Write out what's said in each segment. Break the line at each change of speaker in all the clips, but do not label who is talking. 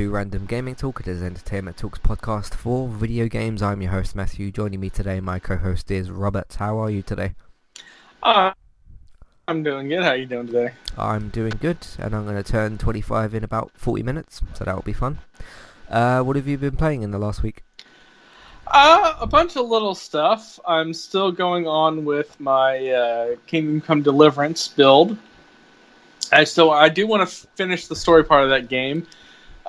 To Random Gaming Talk. It is Entertainment Talks podcast for video games. I'm your host Matthew. Joining me today, my co-host is Robert. How are you today?
Uh, I'm doing good. How are you doing today?
I'm doing good, and I'm going to turn 25 in about 40 minutes, so that'll be fun. Uh, what have you been playing in the last week?
Uh, a bunch of little stuff. I'm still going on with my uh, Kingdom Come Deliverance build. I still I do want to finish the story part of that game.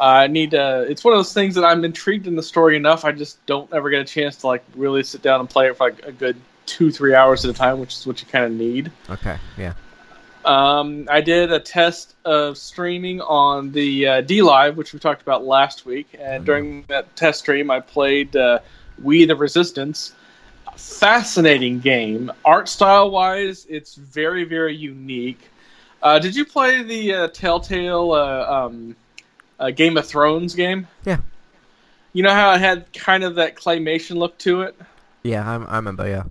I need to. It's one of those things that I'm intrigued in the story enough. I just don't ever get a chance to like really sit down and play it for like a good two three hours at a time, which is what you kind of need.
Okay, yeah.
Um, I did a test of streaming on the uh, DLive, which we talked about last week, and
Mhm.
during that test stream, I played uh, We the Resistance. Fascinating game, art style wise, it's very very unique. Uh, did you play the uh, Telltale uh, um, uh, Game of Thrones game?
Yeah.
You know how it had kind of that claymation look to it.
Yeah, I, I remember. Yeah.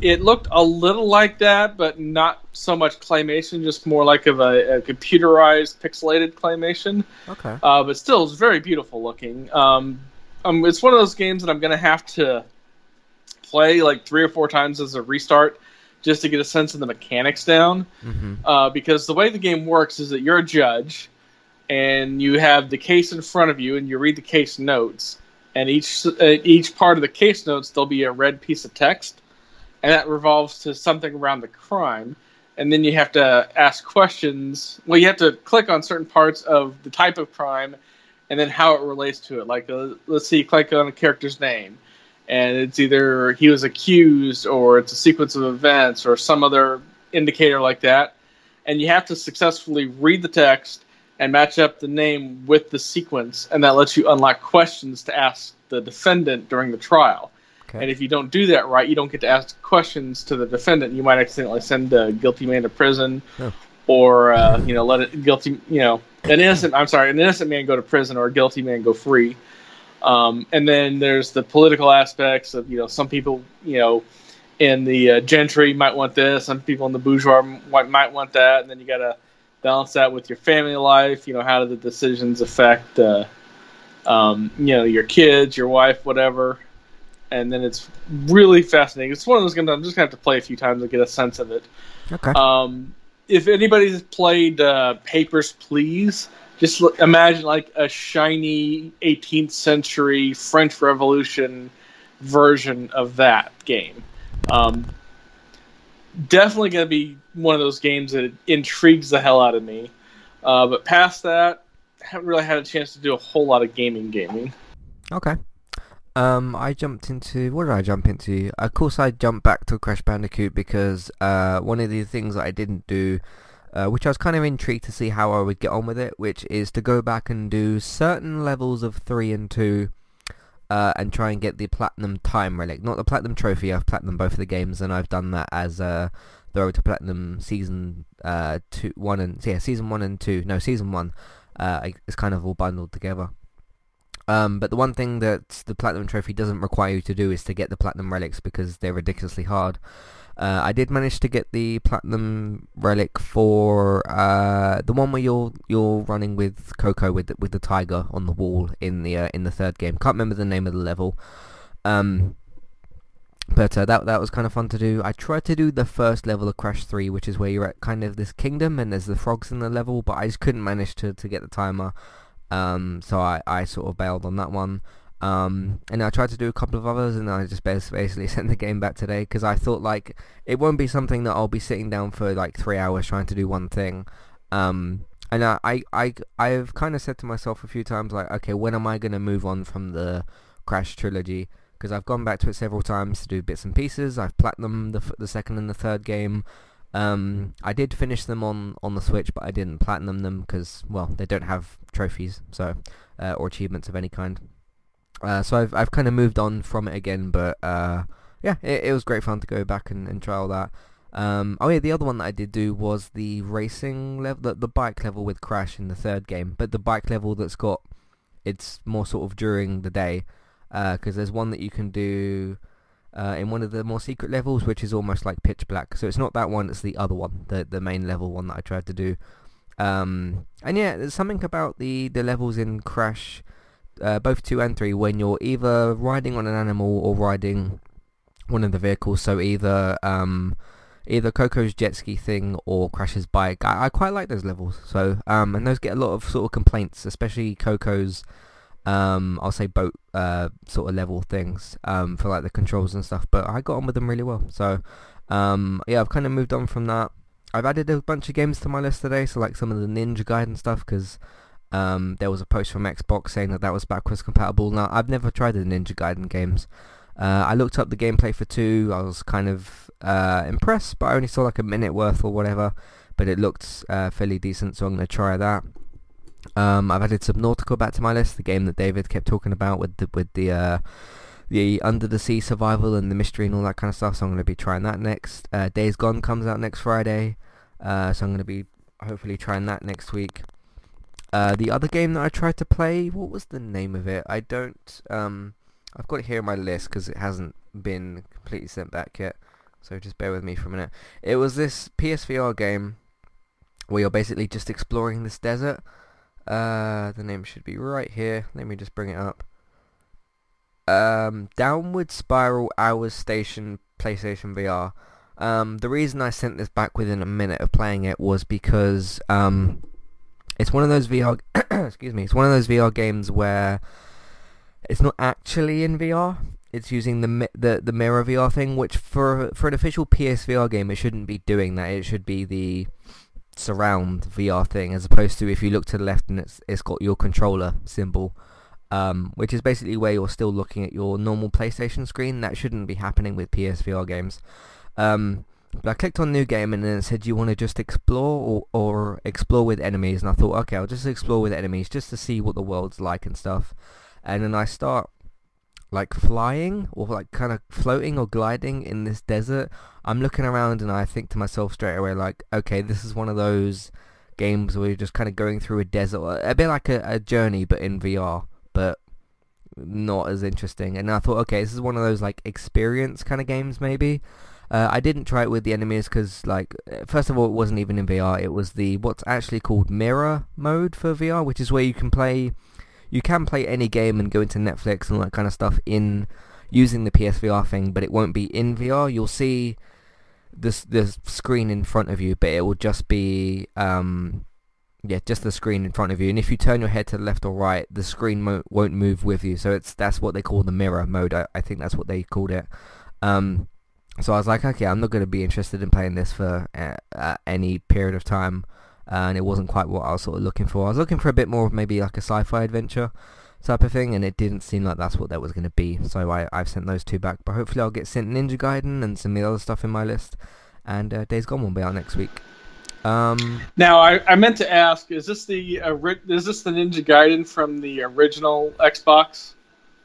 It looked a little like that, but not so much claymation, just more like of a, a computerized, pixelated claymation.
Okay.
Uh, but still, it's very beautiful looking. Um, um, it's one of those games that I'm going to have to play like three or four times as a restart just to get a sense of the mechanics down.
hmm
Uh, because the way the game works is that you're a judge, and you have the case in front of you, and you read the case notes. And each uh, each part of the case notes, there'll be a red piece of text, and that revolves to something around the crime. And then you have to ask questions. Well, you have to click on certain parts of the type of crime, and then how it relates to it. Like, uh, let's see, click on a character's name, and it's either he was accused, or it's a sequence of events, or some other indicator like that and you have to successfully read the text and match up the name with the sequence, and that lets you unlock questions to ask the defendant during the trial.
Okay.
And if you don't do that right, you don't get to ask questions to the defendant. You might accidentally send a guilty man to prison,
Oh.
or uh, you know, let a guilty, you know, an innocent. I'm sorry, an innocent man go to prison, or a guilty man go free. Um, and then there's the political aspects of you know some people you know in the uh, gentry might want this, some people in the bourgeois might, might want that, and then you got to balance that with your family life. You know, how do the decisions affect, uh, um, you know, your kids, your wife, whatever. And then it's really fascinating. It's one of those games I'm just gonna have to play a few times to get a sense of it.
Okay.
Um, if anybody's played uh, Papers, Please, just look, imagine like a shiny 18th century French Revolution version of that game. Um, definitely going to be one of those games that intrigues the hell out of me. Uh, but past that, haven't really had a chance to do a whole lot of gaming. Gaming.
Okay. Um, I jumped into what did I jump into? Of course, I jumped back to Crash Bandicoot because uh, one of the things that I didn't do, uh, which I was kind of intrigued to see how I would get on with it, which is to go back and do certain levels of three and two, uh, and try and get the platinum time relic, not the platinum trophy. I've platinum both of the games, and I've done that as uh, the road to platinum season uh, two, one and yeah, season one and two. No, season one. Uh, it's kind of all bundled together. Um, but the one thing that the Platinum Trophy doesn't require you to do is to get the Platinum Relics because they're ridiculously hard. Uh, I did manage to get the Platinum Relic for uh, the one where you're you're running with Coco with the, with the tiger on the wall in the uh, in the third game. Can't remember the name of the level. Um, but uh, that that was kind of fun to do. I tried to do the first level of Crash 3, which is where you're at kind of this kingdom and there's the frogs in the level, but I just couldn't manage to, to get the timer. Um, so I, I sort of bailed on that one. Um, and I tried to do a couple of others, and I just basically sent the game back today because I thought like it won't be something that I'll be sitting down for like three hours trying to do one thing. Um, and I, I, I I've kind of said to myself a few times like, okay, when am I gonna move on from the Crash trilogy? Because I've gone back to it several times to do bits and pieces. I've platinum the the second and the third game. Um, I did finish them on, on the Switch, but I didn't platinum them because, well, they don't have trophies, so uh, or achievements of any kind. Uh, so I've I've kind of moved on from it again, but uh, yeah, it, it was great fun to go back and, and try all that. Um, oh yeah, the other one that I did do was the racing level, the, the bike level with Crash in the third game, but the bike level that's got it's more sort of during the day because there's one that you can do uh, in one of the more secret levels, which is almost like pitch black. So it's not that one; it's the other one, the the main level one that I tried to do. Um, and yeah, there's something about the, the levels in Crash, uh, both 2 and 3, when you're either riding on an animal or riding one of the vehicles, so either um, either Coco's jet ski thing or Crash's bike. I, I quite like those levels, so um, and those get a lot of sort of complaints, especially Coco's um, I'll say boat uh, sort of level things um, for like the controls and stuff. But I got on with them really well. So um, yeah, I've kind of moved on from that. I've added a bunch of games to my list today, so like some of the Ninja Gaiden stuff, because um, there was a post from Xbox saying that that was backwards compatible. Now I've never tried the Ninja Gaiden games. Uh, I looked up the gameplay for two. I was kind of uh, impressed, but I only saw like a minute worth or whatever. But it looked uh, fairly decent, so I'm going to try that. Um, I've added Subnautica back to my list, the game that David kept talking about with the with the uh, the under the sea survival and the mystery and all that kind of stuff. So I'm going to be trying that next. Uh, Days Gone comes out next Friday, uh, so I'm going to be hopefully trying that next week. Uh, the other game that I tried to play, what was the name of it? I don't. Um, I've got it here on my list because it hasn't been completely sent back yet. So just bear with me for a minute. It was this PSVR game where you're basically just exploring this desert. Uh, the name should be right here. Let me just bring it up. Um, Downward Spiral Horus Station PlayStation VR. Um, the reason I sent this back within a minute of playing it was because um, it's one of those VR. excuse me. It's one of those VR games where it's not actually in VR. It's using the the the mirror VR thing, which for for an official PSVR game, it shouldn't be doing that. It should be the surround VR thing, as opposed to if you look to the left and it's it's got your controller symbol, um, which is basically where you're still looking at your normal PlayStation screen. That shouldn't be happening with PSVR games. Um, but I clicked on new game and then it said you want to just explore or, or explore with enemies, and I thought, okay, I'll just explore with enemies just to see what the world's like and stuff. And then I start like flying or like kind of floating or gliding in this desert, I'm looking around and I think to myself straight away like, okay, this is one of those games where you're just kind of going through a desert, a bit like a, a journey but in VR, but not as interesting. And I thought, okay, this is one of those like experience kind of games maybe. Uh, I didn't try it with the enemies because, like, first of all, it wasn't even in VR. It was the what's actually called mirror mode for VR, which is where you can play you can play any game and go into Netflix and all that kind of stuff in using the PSVR thing, but it won't be in VR. You'll see this the screen in front of you, but it will just be um, yeah, just the screen in front of you. And if you turn your head to the left or right, the screen mo- won't move with you. So it's that's what they call the mirror mode. I, I think that's what they called it. Um, so I was like, okay, I'm not going to be interested in playing this for uh, uh, any period of time and it wasn't quite what I was sort of looking for. I was looking for a bit more of maybe like a sci-fi adventure type of thing, and it didn't seem like that's what that was going to be. So I, I've sent those two back, but hopefully I'll get sent Ninja Gaiden and some of the other stuff in my list, and uh, Days Gone will be out next week. Um,
now I, I meant to ask: Is this the uh, is this the Ninja Gaiden from the original Xbox?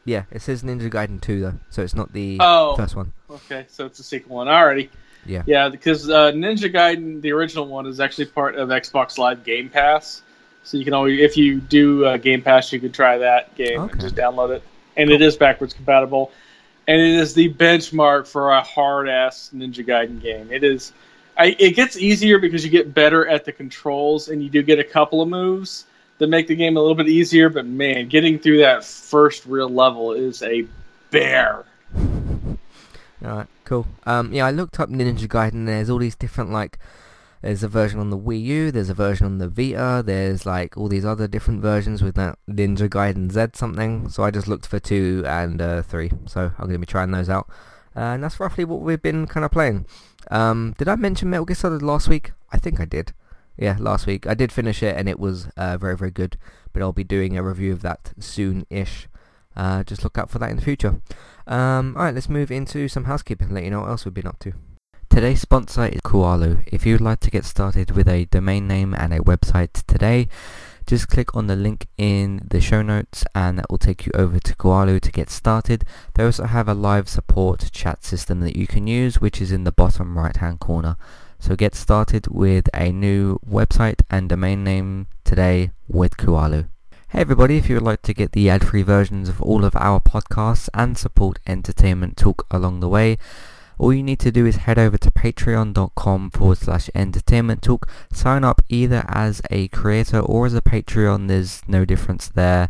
Yeah, it says Ninja Gaiden 2 though, so it's not the
oh,
first one.
Okay, so it's a sequel one. Alrighty.
Yeah.
Yeah, because uh, Ninja Gaiden, the original one, is actually part of Xbox Live Game Pass. So you can always, if you do uh, Game Pass, you could try that game okay. and just download it. And cool. it is backwards compatible. And it is the benchmark for a hard ass Ninja Gaiden game. It is. I, it gets easier because you get better at the controls, and you do get a couple of moves that make the game a little bit easier. But man, getting through that first real level is a bear.
Alright, cool. Um, yeah, I looked up Ninja Gaiden. There's all these different like. There's a version on the Wii U. There's a version on the Vita. There's like all these other different versions with that Ninja Gaiden Z something. So I just looked for two and uh, three. So I'm gonna be trying those out. Uh, and that's roughly what we've been kind of playing. Um, did I mention Metal Gear Solid last week? I think I did. Yeah, last week. I did finish it and it was uh, very, very good. But I'll be doing a review of that soon-ish. Uh, just look out for that in the future. Um, Alright, let's move into some housekeeping and let you know what else we've been up to. Today's sponsor is Kualo. If you'd like to get started with a domain name and a website today, just click on the link in the show notes and that will take you over to Kualo to get started. They also have a live support chat system that you can use which is in the bottom right hand corner. So get started with a new website and domain name today with Kualo. Hey everybody, if you would like to get the ad-free versions of all of our podcasts and support Entertainment Talk along the way, all you need to do is head over to patreon.com forward slash entertainment talk. Sign up either as a creator or as a Patreon. There's no difference there.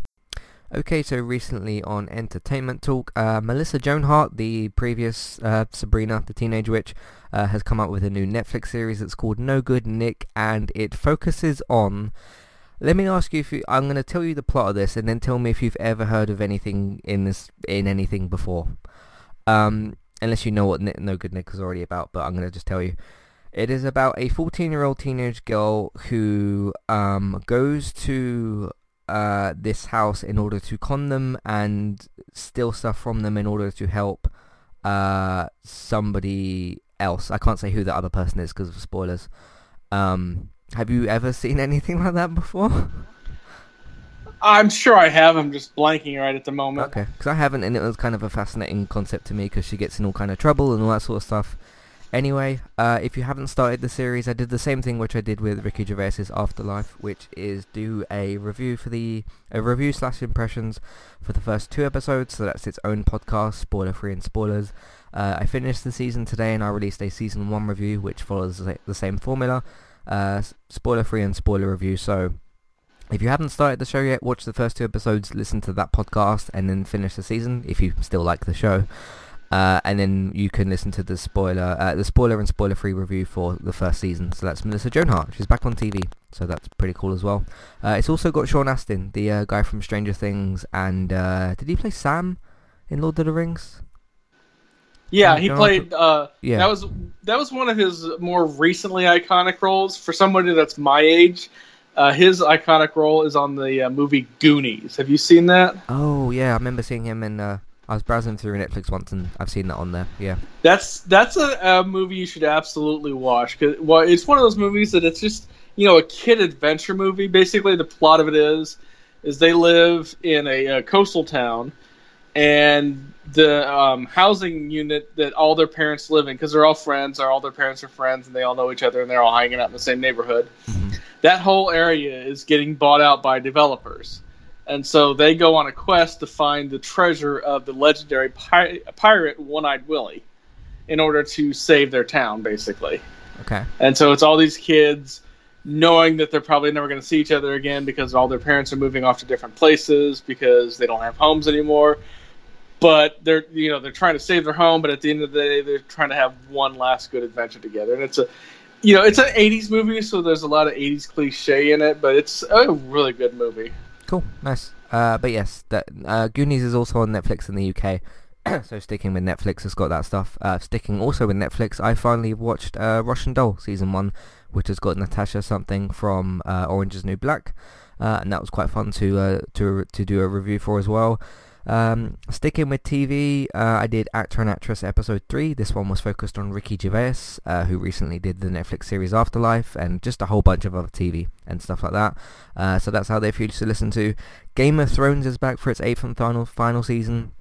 Okay, so recently on Entertainment Talk, uh, Melissa Joan Hart, the previous uh, Sabrina, the Teenage Witch, uh, has come out with a new Netflix series that's called No Good Nick, and it focuses on. Let me ask you if you, I'm going to tell you the plot of this, and then tell me if you've ever heard of anything in this in anything before. Um, unless you know what No Good Nick is already about, but I'm going to just tell you. It is about a 14-year-old teenage girl who um, goes to uh, this house in order to con them and steal stuff from them in order to help uh, somebody else. I can't say who the other person is because of spoilers. Um, have you ever seen anything like that before?
I'm sure I have. I'm just blanking right at the moment.
Okay, because I haven't, and it was kind of a fascinating concept to me because she gets in all kind of trouble and all that sort of stuff. Anyway, uh, if you haven't started the series, I did the same thing which I did with Ricky Gervais's Afterlife, which is do a review for the a review slash impressions for the first two episodes. So that's its own podcast, spoiler free and spoilers. Uh, I finished the season today, and I released a season one review, which follows the same formula, uh, spoiler free and spoiler review. So if you haven't started the show yet, watch the first two episodes, listen to that podcast, and then finish the season if you still like the show. Uh, and then you can listen to the spoiler, uh, the spoiler and spoiler-free review for the first season. So that's Melissa Joan Hart. She's back on TV, so that's pretty cool as well. Uh, it's also got Sean Astin, the uh, guy from Stranger Things, and uh, did he play Sam in Lord of the Rings?
Yeah, he played. Uh, yeah, that was that was one of his more recently iconic roles for somebody that's my age. his iconic role is on the movie Goonies. Have you seen that?
Oh yeah, I remember seeing him in I was browsing through Netflix once and I've seen that on there. Yeah,
that's that's a, a movie you should absolutely watch. Cause well, it's one of those movies that it's just you know a kid adventure movie. Basically, the plot of it is is they live in a, a coastal town, and the um, housing unit that all their parents live in because they're all friends, or all their parents are friends, and they all know each other, and they're all hanging out in the same neighborhood. Mm-hmm. That whole area is getting bought out by developers and so they go on a quest to find the treasure of the legendary pi- pirate One Eyed Willie in order to save their town, basically.
Okay.
And so it's all these kids knowing that they're probably never going to see each other again because all their parents are moving off to different places because they don't have homes anymore. But they're you know they're trying to save their home, but at the end of the day, they're trying to have one last good adventure together. And it's a you know it's an '80s movie, so there's a lot of '80s cliche in it, but it's a really good movie.
Cool, nice. Uh, but yes, that uh, Goonies is also on Netflix in the UK. so sticking with Netflix has got that stuff. Uh, sticking also with Netflix, I finally watched uh, Russian Doll season one, which has got Natasha something from uh, Orange Is New Black, uh, and that was quite fun to uh, to to do a review for as well. Um, sticking with TV, uh, I did Actor and Actress episode 3. This one was focused on Ricky Gervais, uh, who recently did the Netflix series Afterlife, and just a whole bunch of other TV and stuff like that. Uh, so that's how they for you to listen to. Game of Thrones is back for its 8th and final, final season.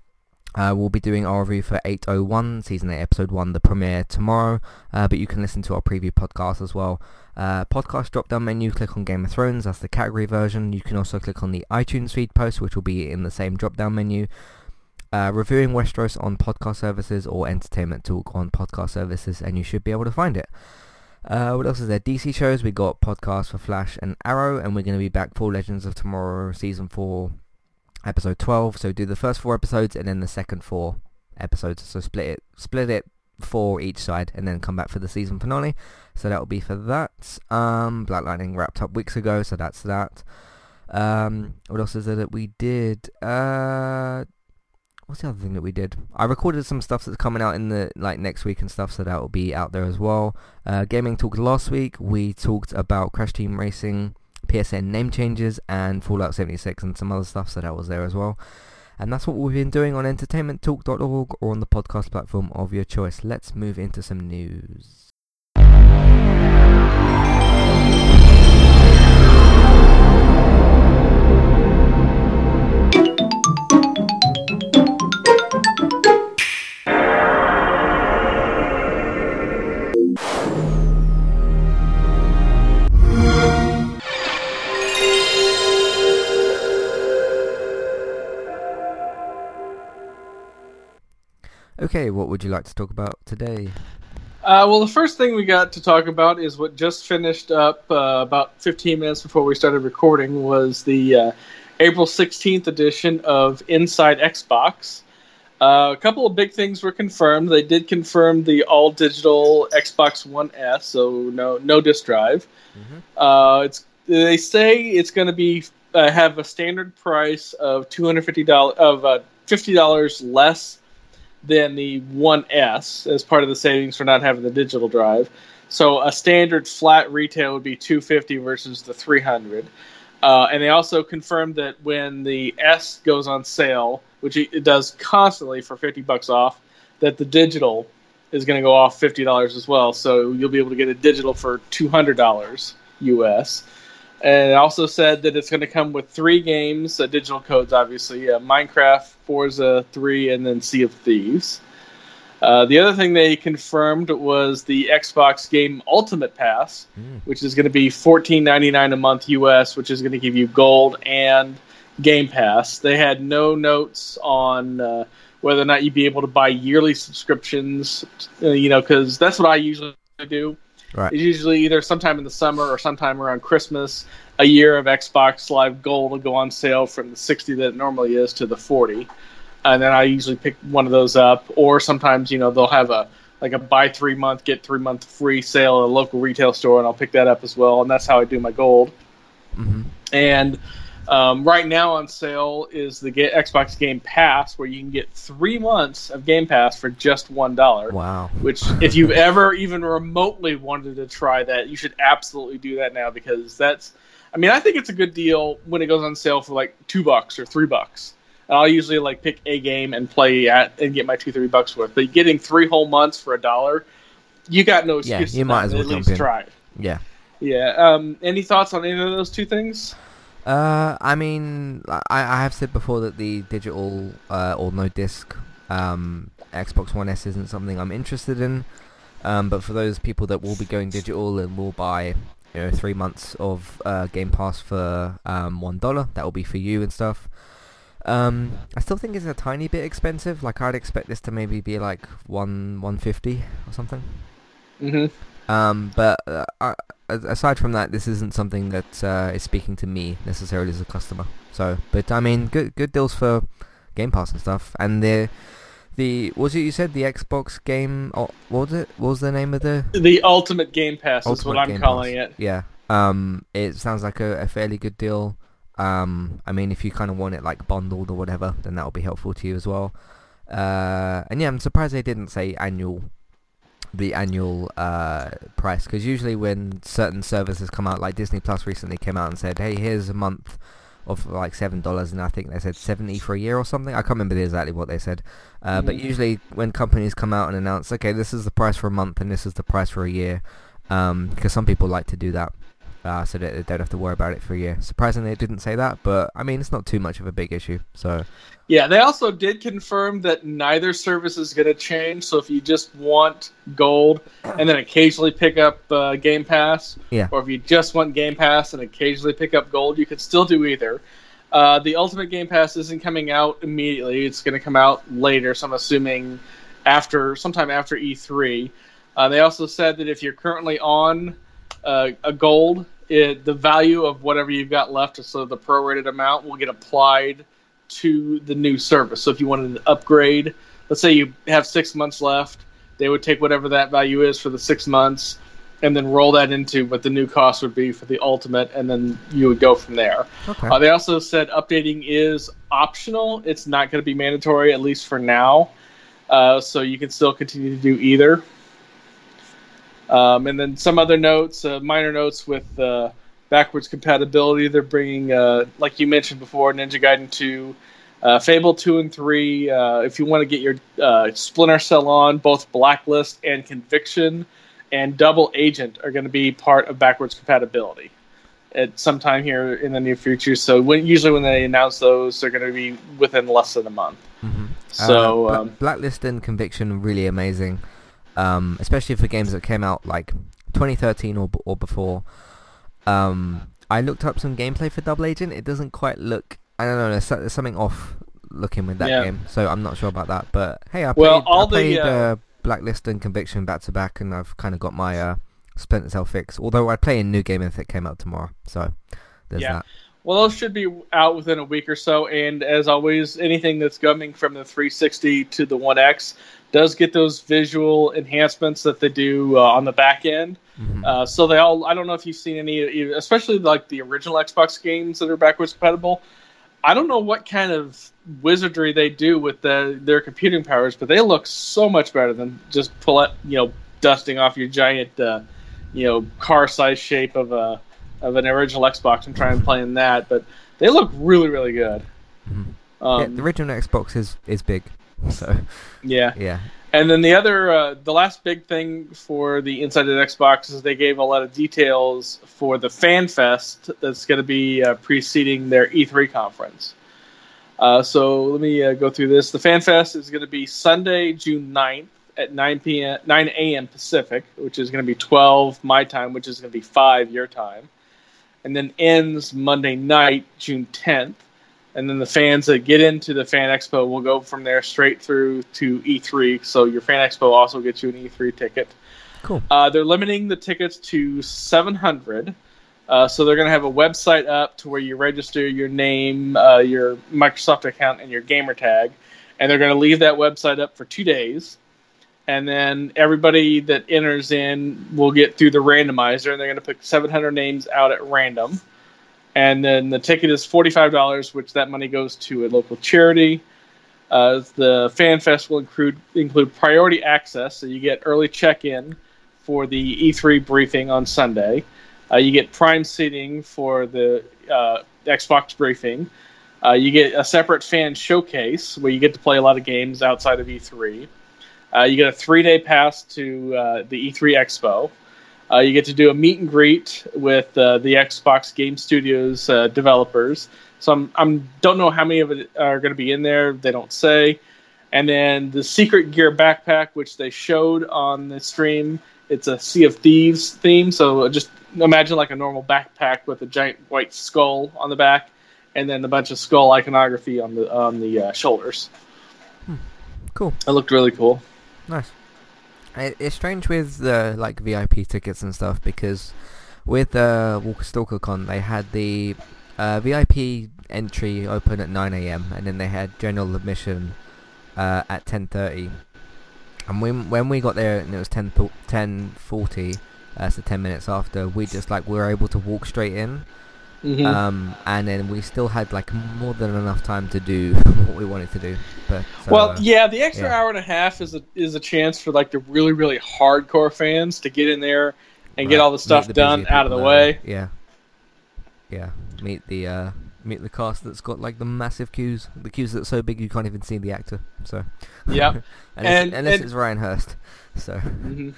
Uh, we'll be doing our review for 801, Season 8, Episode 1, the premiere tomorrow, uh, but you can listen to our preview podcast as well. Uh, podcast drop-down menu, click on Game of Thrones, that's the category version. You can also click on the iTunes feed post, which will be in the same drop-down menu. Uh, reviewing Westeros on podcast services or Entertainment Talk on podcast services, and you should be able to find it. Uh, what else is there? DC shows, we got podcasts for Flash and Arrow, and we're going to be back for Legends of Tomorrow Season 4 episode 12. So do the first four episodes and then the second four episodes. So split it, split it for each side and then come back for the season finale. So that will be for that. Um, Black Lightning wrapped up weeks ago, so that's that. Um, what else is there that we did? Uh, what's the other thing that we did? I recorded some stuff that's coming out in the like next week and stuff, so that will be out there as well. Uh, gaming talk last week. We talked about Crash Team Racing PSN name changes and Fallout 76 and some other stuff, so that was there as well. And that's what we've been doing on entertainmenttalk.org or on the podcast platform of your choice. Let's move into some news. Okay, what would you like to talk about today?
Uh, well, the first thing we got to talk about is what just finished up uh, about 15 minutes before we started recording was the uh, April 16th edition of Inside Xbox. Uh, a couple of big things were confirmed. They did confirm the all digital Xbox One S, so no no disk drive. Mm-hmm. it's they say it's going to be uh, have a standard price of 250 dollars of uh, fifty dollars less than the 1S as part of the savings for not having the digital drive. So a standard flat retail would be 250 versus the 300. Uh, and they also confirmed that when the S goes on sale, which it does constantly for 50 bucks off, that the digital is going to go off $50 as well. So you'll be able to get a digital for $200 US. And it also said that it's going to come with three games, uh, digital codes, obviously uh, Minecraft, Forza 3, and then Sea of Thieves. Uh, the other thing they confirmed was the Xbox Game Ultimate Pass, mm. which is going to be $14.99 a month US, which is going to give you gold and Game Pass. They had no notes on uh, whether or not you'd be able to buy yearly subscriptions, you know, because that's what I usually do. Right. It's usually either sometime in the summer or sometime around Christmas. A year of Xbox Live Gold will go on sale from the 60 that it normally is to the 40. And then I usually pick one of those up. Or sometimes, you know, they'll have a like a buy three month, get three month free sale at a local retail store, and I'll pick that up as well. And that's how I do my gold. Mm-hmm. And um, right now on sale is the Xbox Game Pass, where you can get three months of Game Pass for just one dollar.
Wow!
Which, if you've ever even remotely wanted to try that, you should absolutely do that now because that's. I mean, I think it's a good deal when it goes on sale for like two bucks or three bucks. And I'll usually like pick a game and play at and get my two three bucks worth. But getting three whole months for a dollar, you got no excuse.
Yeah, you might as well
at least
in.
try.
Yeah.
Yeah. Um, any thoughts on any of those two things?
Uh, I mean, I, I have said before that the digital uh, or no disc um, Xbox One S isn't something I'm interested in. Um, but for those people that will be going digital and will buy, you know, three months of uh, Game Pass for um, one dollar, that will be for you and stuff. Um, I still think it's a tiny bit expensive. Like I'd expect this to maybe be like one one fifty or something.
Mhm.
Um, but uh, aside from that, this isn't something that uh, is speaking to me necessarily as a customer. So, but I mean, good good deals for Game Pass and stuff. And the the was it you said the Xbox game? Oh, what was it? What was the name of the
the Ultimate Game Pass Ultimate is what I'm game calling Pass. it.
Yeah. Um, it sounds like a, a fairly good deal. Um, I mean, if you kind of want it like bundled or whatever, then that will be helpful to you as well. Uh, and yeah, I'm surprised they didn't say annual the annual uh, price because usually when certain services come out, like Disney Plus recently came out and said, "Hey, here's a month of like seven dollars," and I think they said seventy for a year or something. I can't remember exactly what they said, uh, mm-hmm. but usually when companies come out and announce, "Okay, this is the price for a month and this is the price for a year," because um, some people like to do that uh, so that they don't have to worry about it for a year. Surprisingly, it didn't say that, but I mean, it's not too much of a big issue. So,
yeah, they also did confirm that neither service is going to change. So if you just want Gold and then occasionally pick up uh, Game Pass,
yeah.
or if you just want Game Pass and occasionally pick up Gold, you can still do either. Uh, the Ultimate Game Pass isn't coming out immediately; it's going to come out later. So I'm assuming after sometime after E3. Uh, they also said that if you're currently on uh, a gold, it, the value of whatever you've got left, so the prorated amount will get applied to the new service. So if you wanted to upgrade, let's say you have six months left, they would take whatever that value is for the six months and then roll that into what the new cost would be for the ultimate, and then you would go from there. Okay. Uh, they also said updating is optional; it's not going to be mandatory, at least for now. Uh, so you can still continue to do either. Um, and then some other notes, uh, minor notes with uh, backwards compatibility. They're bringing, uh, like you mentioned before, Ninja Gaiden 2 Uh, Fable 2 and 3, uh, if you want to get your uh, Splinter Cell on, both Blacklist and Conviction and Double Agent are going to be part of backwards compatibility at some time here in the near future. So when usually when they announce those, they're going to be within less than a month.
Mhm.
So um,
Blacklist and Conviction really amazing, um, especially for games that came out like 2013 or or before. Um, I looked up some gameplay for Double Agent. It doesn't quite look. I don't know. There's, there's something off looking with that
Yeah.
game, so I'm not sure about that. But hey, I played,
Well,
I
the, uh,
uh, Blacklist and Conviction back to back, and I've kind of got my uh, Splinter Cell fix. Although I'd play a new game if it came out tomorrow, so there's
Yeah.
that.
Well, those should be out within a week or so. And as always, anything that's coming from the 360 to the One X does get those visual enhancements that they do uh, on the back end.
Mhm.
Uh, so they all, I don't know if you've seen any, especially like the original Xbox games that are backwards compatible. I don't know what kind of wizardry they do with the, their computing powers, but they look so much better than just pull it, you know, dusting off your giant, uh, you know, car-sized shape of a of an original Xbox and try and play in that. But they look really, really good.
Mhm.
Um,
yeah, the original Xbox is is big, so
yeah.
yeah.
And then the other, uh, the last big thing for the Inside of the Xbox is they gave a lot of details for the Fan Fest that's going to be uh, preceding their E3 conference. Uh, so let me uh, go through this. The Fan Fest is going to be Sunday, June 9th at 9 p.m. 9 a.m. Pacific, which is going to be 12 my time, which is going to be 5 your time, and then ends Monday night, June 10th and then the fans that get into the Fan Expo will go from there straight through to E3. So your Fan Expo also gets you an E3 ticket.
Cool.
Uh, they're limiting the tickets to 700. Uh, so they're going to have a website up to where you register your name, uh, your Microsoft account, and your gamer tag, and they're going to leave that website up for two days. And then everybody that enters in will get through the randomizer, and they're going to pick 700 names out at random and then the ticket is forty-five dollars, which that money goes to a local charity. Uh, the fan fest will include include priority access, so you get early check-in for the E3 briefing on Sunday. Uh, you get prime seating for the uh, Xbox briefing. Uh, you get a separate fan showcase where you get to play a lot of games outside of E3. Uh, you get a three-day pass to uh, the E3 Expo. Uh, you get to do a meet and greet with uh, the Xbox Game Studios uh, developers. So I'm, I'm don't know how many of it are going to be in there. They don't say. And then the Secret Gear backpack, which they showed on the stream, it's a Sea of Thieves theme. So just imagine like a normal backpack with a giant white skull on the back, and then a bunch of skull iconography on the on the uh, shoulders.
Cool.
It looked really cool.
Nice. It, it's strange with the like VIP tickets and stuff because with uh, Walker Stalker Con they had the uh, VIP entry open at 9 a.m. and then they had general admission uh, at 10:30. And when when we got there and it was 10 10:40, uh, so 10 minutes after, we just like we were able to walk straight in.
Mhm.
Um, and then we still had like more than enough time to do what we wanted to do. But so,
well,
uh,
yeah, the extra
yeah.
hour and a half is a is a chance for like the really really hardcore fans to get in there and get all the stuff
the
done out of the way.
there. Yeah. Yeah. Meet the uh meet the cast that's got like the massive queues. The queues that's so big you can't even see the actor. So
yeah,
unless,
And-
unless
and-
it's Ryan Hurst. So
hmm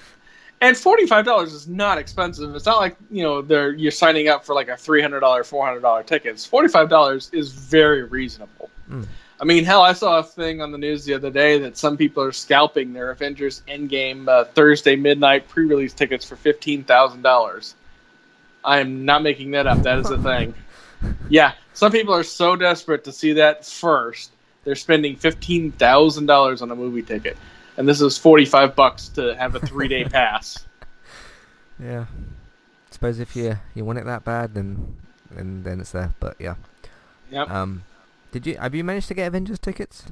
And forty five dollars is not expensive. It's not like you know they're you're signing up for like a three hundred dollar, four hundred dollar tickets. Forty five dollars is very reasonable.
Mm.
I mean, hell, I saw a thing on the news the other day that some people are scalping their Avengers Endgame uh, Thursday midnight pre release tickets for fifteen thousand dollars. I am not making that up. That is a thing. Yeah, some people are so desperate to see that first, they're spending fifteen thousand dollars on a movie ticket, and this is forty five bucks to have a three day pass.
yeah. I Suppose if you you want it that bad then then then it's there. But yeah.
Yep.
Um did you have you managed to get Avengers tickets?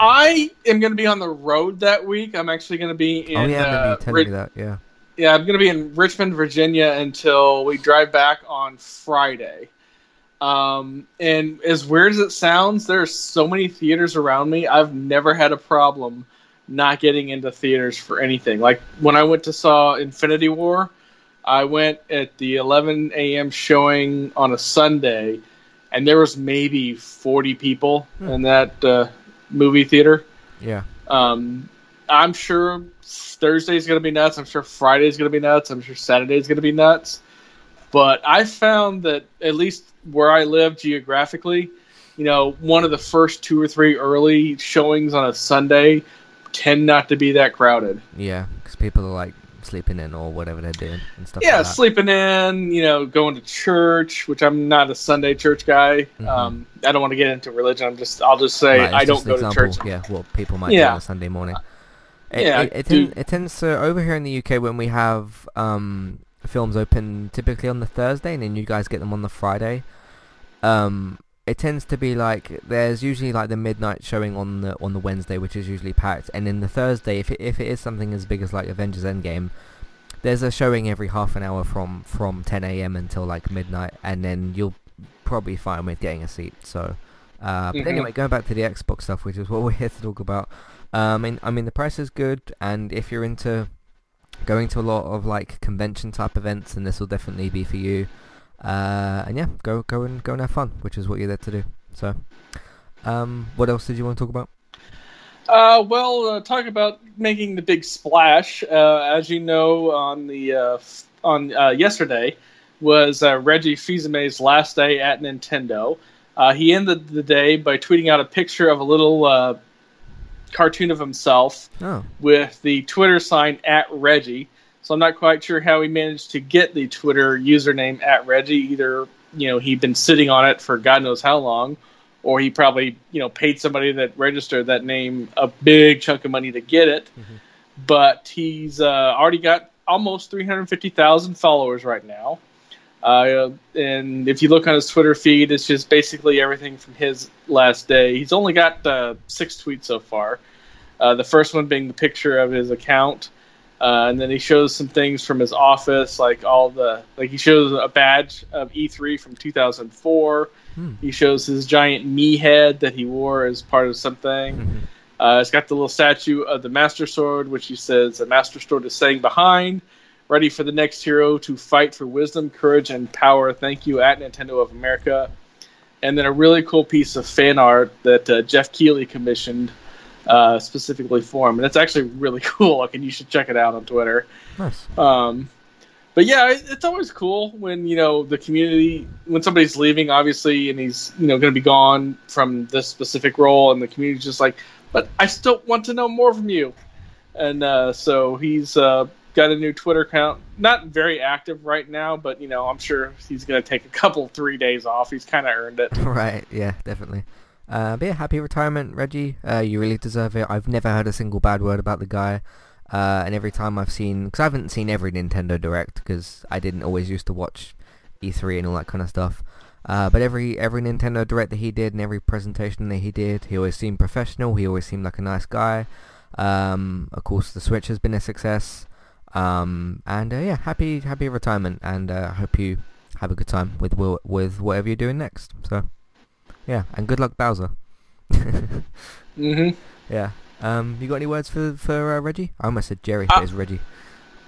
I am going to be on the road that week. I'm actually going to be in.
oh yeah,
uh,
you telling
Ri-
me that, yeah.
yeah, I'm going to be in Richmond, Virginia until we drive back on Friday. Um, and as weird as it sounds, there are so many theaters around me. I've never had a problem not getting into theaters for anything. Like when I went to saw Infinity War, I went at the 11 a.m. showing on a Sunday, and there was maybe 40 people
Hmm.
in that uh, movie theater.
Yeah.
Um, I'm sure Thursday's going to be nuts. I'm sure Friday's going to be nuts. I'm sure Saturday's going to be nuts. But I found that at least where I live geographically, you know, one of the first two or three early showings on a Sunday tend not to be that crowded.
Yeah, because people are like sleeping in or whatever they're doing and stuff.
Yeah,
like that.
sleeping in, you know, going to church, which I'm not a Sunday church guy.
Mhm.
Um, I don't want to get into religion. I'm just, I'll just say
Right,
I don't go to church.
Yeah, what people might do on a Sunday morning. It,
Yeah,
it, it,
do-
ten- it tends to over here in the UK when we have um, films open typically on the Thursday and then you guys get them on the Friday. Um, it tends to be like there's usually like the midnight showing on the on the Wednesday, which is usually packed, and then the Thursday, if it, if it is something as big as like Avengers Endgame, there's a showing every half an hour from from 10 a.m. until like midnight, and then you'll probably fine with getting a seat. So, uh, but
Mhm.
anyway, going back to the Xbox stuff, which is what we're here to talk about. Um, and, I mean, the price is good, and if you're into going to a lot of like convention type events, then this will definitely be for you. Uh, and yeah, go go and go and have fun, which is what you're there to do. So, um, what else did you want to talk about?
Uh, well, uh, talk about making the big splash. Uh, as you know, on the uh, f- on uh, yesterday was uh, Reggie Fils-Aimé's last day at Nintendo. Uh, he ended the day by tweeting out a picture of a little uh, cartoon of himself
Oh,
with the Twitter sign at Reggie. So I'm not quite sure how he managed to get the Twitter username at Reggie. Either you know he'd been sitting on it for God knows how long, or he probably you know paid somebody that registered that name a big chunk of money to get it.
Mhm.
But he's uh, already got almost 350,000 followers right now. Uh, and if you look on his Twitter feed, it's just basically everything from his last day. He's only got uh, six tweets so far. Uh, the first one being the picture of his account, uh, and then he shows some things from his office, like all the like he shows a badge of E3 from 2004.
Hmm.
He shows his giant me head that he wore as part of something.
Mhm.
Uh, it's got the little statue of the Master Sword, which he says the Master Sword is saying behind, ready for the next hero to fight for wisdom, courage, and power. Thank you at Nintendo of America. And then a really cool piece of fan art that uh, Geoff Keighley commissioned uh, specifically for him, and it's actually really cool. Like, and you should check it out on Twitter.
nice.
Um, but yeah, it's always cool when you know the community when somebody's leaving, obviously, and he's you know going to be gone from this specific role, and the community's just like, but I still want to know more from you. And uh, so he's uh, got a new Twitter account, not very active right now, but you know I'm sure he's going to take a couple three days off. He's kind of earned it.
right, yeah, definitely. Uh, but yeah, happy retirement, Reggie. Uh, you really deserve it. I've never heard a single bad word about the guy. Uh, and every time I've seen, because I haven't seen every Nintendo Direct, because I didn't always used to watch E3 and all that kind of stuff. Uh, but every every Nintendo Direct that he did and every presentation that he did, he always seemed professional. He always seemed like a nice guy. Um, of course, the Switch has been a success. Um, and uh, yeah, happy happy retirement, and uh, I hope you have a good time with with whatever you're doing next. So. Yeah, and good luck, Bowser.
hmm
yeah. Um, you got any words for for uh, Reggie? I almost said Jerry, but
Uh,
it's Reggie.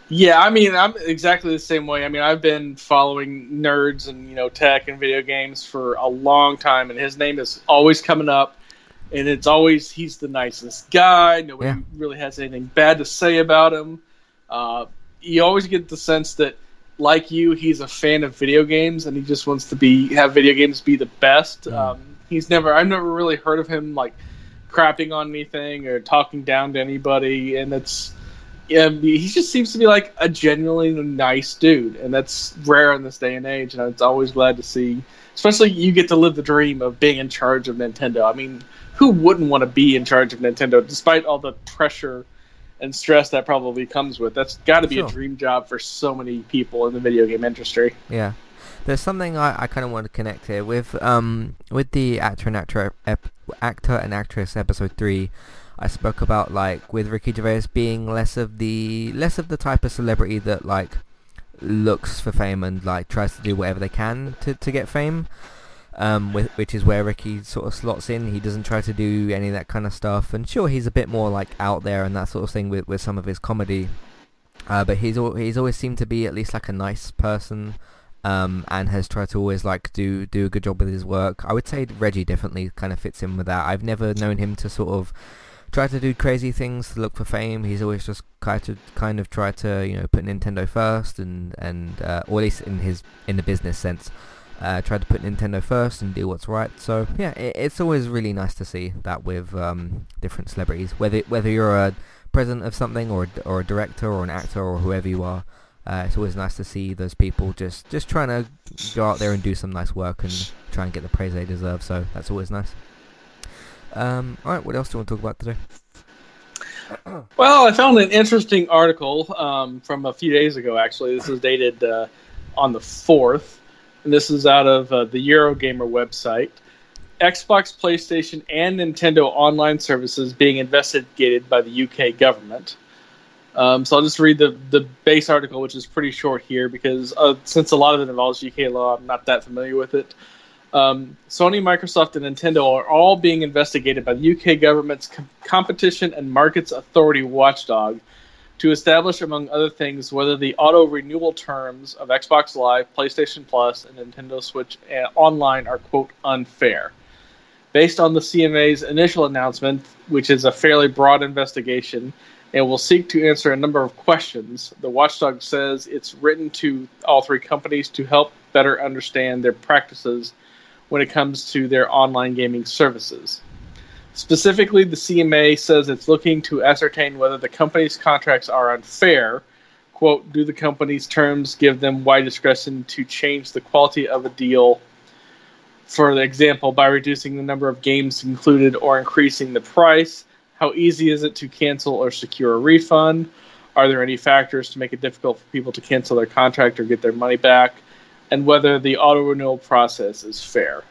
Yeah, I mean, I'm exactly the same way. I mean, I've been following nerds and you know tech and video games for a long time, and his name is always coming up, and it's always he's the nicest guy. Nobody
Yeah.
really has anything bad to say about him. Uh, you always get the sense that, like you, he's a fan of video games, and he just wants to be have video games be the best.
Mm.
Um, he's never I've never really heard of him like crapping on anything or talking down to anybody, and it's yeah, he just seems to be like a genuinely nice dude, and that's rare in this day and age. And it's always glad to see, especially you get to live the dream of being in charge of Nintendo. I mean, who wouldn't want to be in charge of Nintendo, despite all the pressure and stress that probably comes with? That's got to be
Sure.
a dream job for so many people in the video game industry.
Yeah. There's something I, I kind of want to connect here with um with the actor and actor ep- actor and actress episode three. I spoke about like with Ricky Gervais being less of the less of the type of celebrity that like looks for fame and like tries to do whatever they can to, to get fame. Um, with, which is where Ricky sort of slots in. He doesn't try to do any of that kind of stuff. And sure, he's a bit more like out there and that sort of thing with, with some of his comedy. Uh, but he's he's always seemed to be at least like a nice person. Um, and has tried to always like do do a good job with his work. I would say Reggie definitely kind of fits in with that. I've never known him to sort of try to do crazy things to look for fame. He's always just kind of kind of try to you know put Nintendo first and and uh, or at least in his in the business sense. Uh, to put Nintendo first and do what's right. So yeah, it, it's always really nice to see that with um, different celebrities. Whether whether you're a president of something or or a director or an actor or whoever you are, uh, it's always nice to see those people just just trying to go out there and do some nice work and try and get the praise they deserve. So that's always nice. Um, all right, what else do you want to talk about today?
Well, I found an interesting article um, from a few days ago. Actually, this is dated uh, on the fourth, and this is out of uh, the Eurogamer website. Xbox, PlayStation, and Nintendo online services being investigated by the UK government. Um, so I'll just read the, the base article, which is pretty short here, because uh, since a lot of it involves UK law, I'm not that familiar with it. Um, Sony, Microsoft, and Nintendo are all being investigated by the UK government's Com- Competition and Markets Authority watchdog to establish, among other things, whether the auto renewal terms of Xbox Live, PlayStation Plus, and Nintendo Switch uh, Online are, quote, unfair. Based on the CMA's initial announcement, which is a fairly broad investigation, and will seek to answer a number of questions. The watchdog says it's written to all three companies to help better understand their practices when it comes to their online gaming services. Specifically, the CMA says it's looking to ascertain whether the company's contracts are unfair. Quote, do the company's terms give them wide discretion to change the quality of a deal, for example, by reducing the number of games included or increasing the price? How easy is it to cancel or secure a refund? Are there any factors to make it difficult for people to cancel their contract or get their money back? And whether the auto renewal process is fair.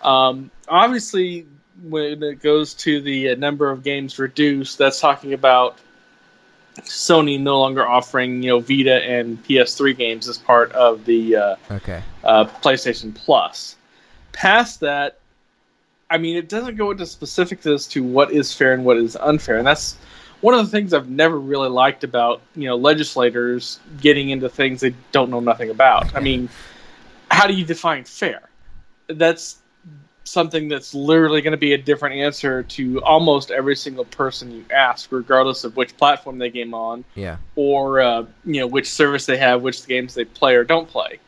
Um, obviously, when it goes to the number of games reduced, that's talking about Sony no longer offering you know Vita and PS3 games as part of the uh,
Okay.
uh, PlayStation Plus. Past that, I mean, it doesn't go into specifics as to what is fair and what is unfair, and that's one of the things I've never really liked about you know legislators getting into things they don't know nothing about. I mean, how do you define fair? That's something that's literally going to be a different answer to almost every single person you ask, regardless of which platform they game on
Yeah.
or uh, you know which service they have, which games they play or don't play.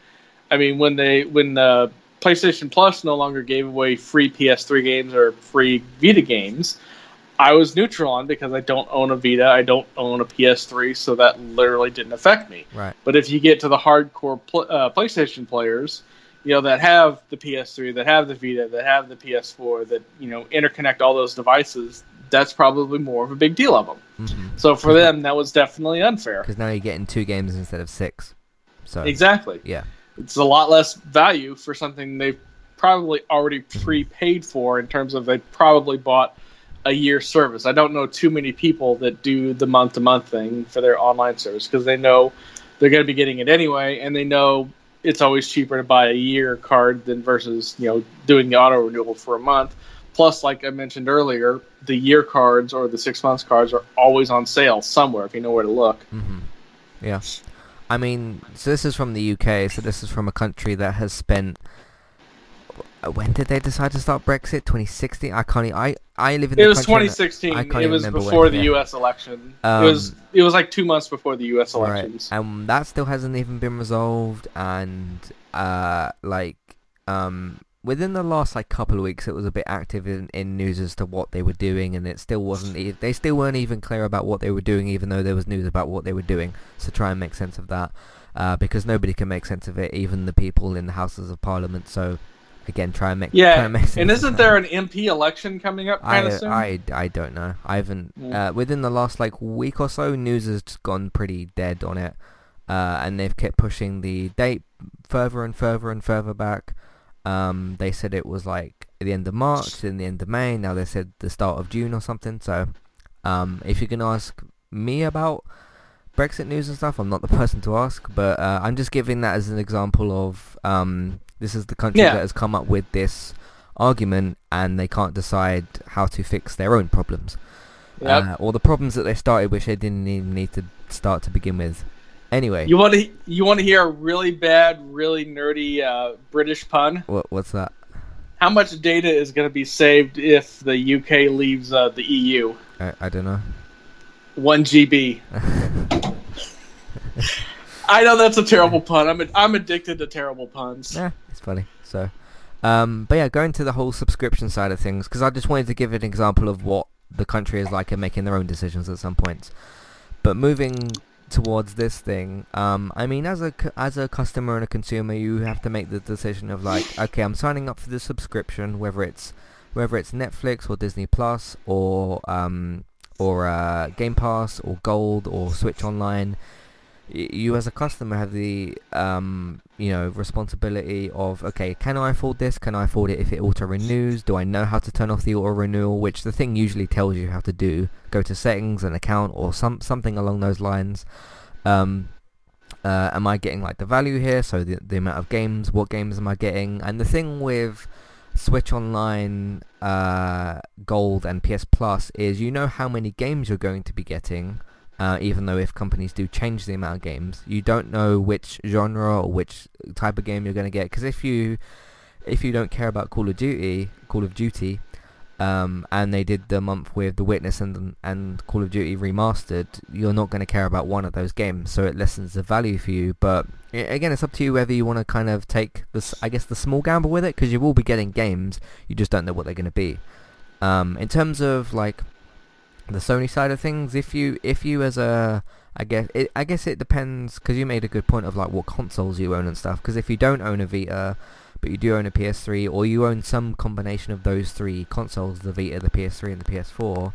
I mean, when they when uh, PlayStation Plus no longer gave away free PS3 games or free Vita games, I was neutral on because I don't own a Vita, I don't own a PS3, so that literally didn't affect me.
Right.
But if you get to the hardcore pl- uh, PlayStation players, you know that have the PS3, that have the Vita, that have the PS4, that you know interconnect all those devices, that's probably more of a big deal of them.
Mm-hmm.
So for them, that was definitely unfair.
Because now you're getting two games instead of six. So
Exactly.
yeah.
It's a lot less value for something they've probably already prepaid for in terms of they probably bought a year service. I don't know too many people that do the month to month thing for their online service because they know they're going to be getting it anyway, and they know it's always cheaper to buy a year card than versus you know doing the auto renewal for a month. Plus, like I mentioned earlier, the year cards or the six months cards are always on sale somewhere if you know where to look.
Mm-hmm. Yeah. I mean, so this is from the UK. So this is from a country that has spent. uh, When did they decide to start Brexit? 2016. I can't. I I live in.
It was 2016.
I can't
It was before
when,
the
yeah.
U.S. election.
Um,
it was it was like two months before the U.S.
Right,
elections.
and that still hasn't even been resolved. And uh, like um, within the last like couple of weeks, it was a bit active in, in news as to what they were doing, and it still wasn't. e- They still weren't even clear about what they were doing, even though there was news about what they were doing. So try and make sense of that, uh, because nobody can make sense of it, even the people in the Houses of Parliament. So again, try and make try
Yeah,
and make sense.
and isn't there an MP election coming up kind
I,
of soon?
I, I don't know. I haven't.
Yeah.
Uh, within the last like week or so, news has gone pretty dead on it, uh, and they've kept pushing the date further and further and further back. Um, they said it was like at the end of March, then the end of May. Now they said the start of June or something. So, um, if you can ask me about Brexit news and stuff, I'm not the person to ask, but uh, I'm just giving that as an example of um, this is the country
Yeah.
that has come up with this argument and they can't decide how to fix their own problems
Yep.
uh, or the problems that they started which they didn't even need to start to begin with Anyway,
You want to you want to hear a really bad, really nerdy uh, British pun?
what, what's that?
How much data is going to be saved if the UK leaves uh, the EU?
I, I don't know.
One GB. I know that's a terrible pun. I'm I'm addicted to terrible puns.
Yeah, it's funny. So, um, but yeah, going to the whole subscription side of things, because I just wanted to give an example of what the country is like and making their own decisions at some points. But moving towards this thing, um, I mean, as a as a customer and a consumer, you have to make the decision of like, okay, I'm signing up for the subscription, whether it's whether it's Netflix or Disney Plus or um, or uh, Game Pass or Gold or Switch Online you as a customer have the um, you know responsibility of okay can I afford this? Can I afford it if it auto renews? Do I know how to turn off the auto renewal? Which the thing usually tells you how to do. Go to settings and account or some something along those lines. Um, uh, am I getting like the value here? So the, the amount of games what games am I getting? And the thing with Switch Online uh, Gold and PS Plus is you know how many games you're going to be getting uh, even though if companies do change the amount of games, you don't know which genre or which type of game you're going to get. Because if you if you don't care about Call of Duty, Call of Duty, um, and they did the month with The Witness and and Call of Duty remastered, you're not going to care about one of those games, so it lessens the value for you. But again, it's up to you whether you want to kind of take this, I guess, the small gamble with it, because you will be getting games, you just don't know what they're going to be. Um, in terms of like the Sony side of things, if you if you as a I guess it I guess it depends because you made a good point of like what consoles you own and stuff. Because if you don't own a Vita, but you do own a PS3 or you own some combination of those three consoles, the Vita, the PS3, and the PS4,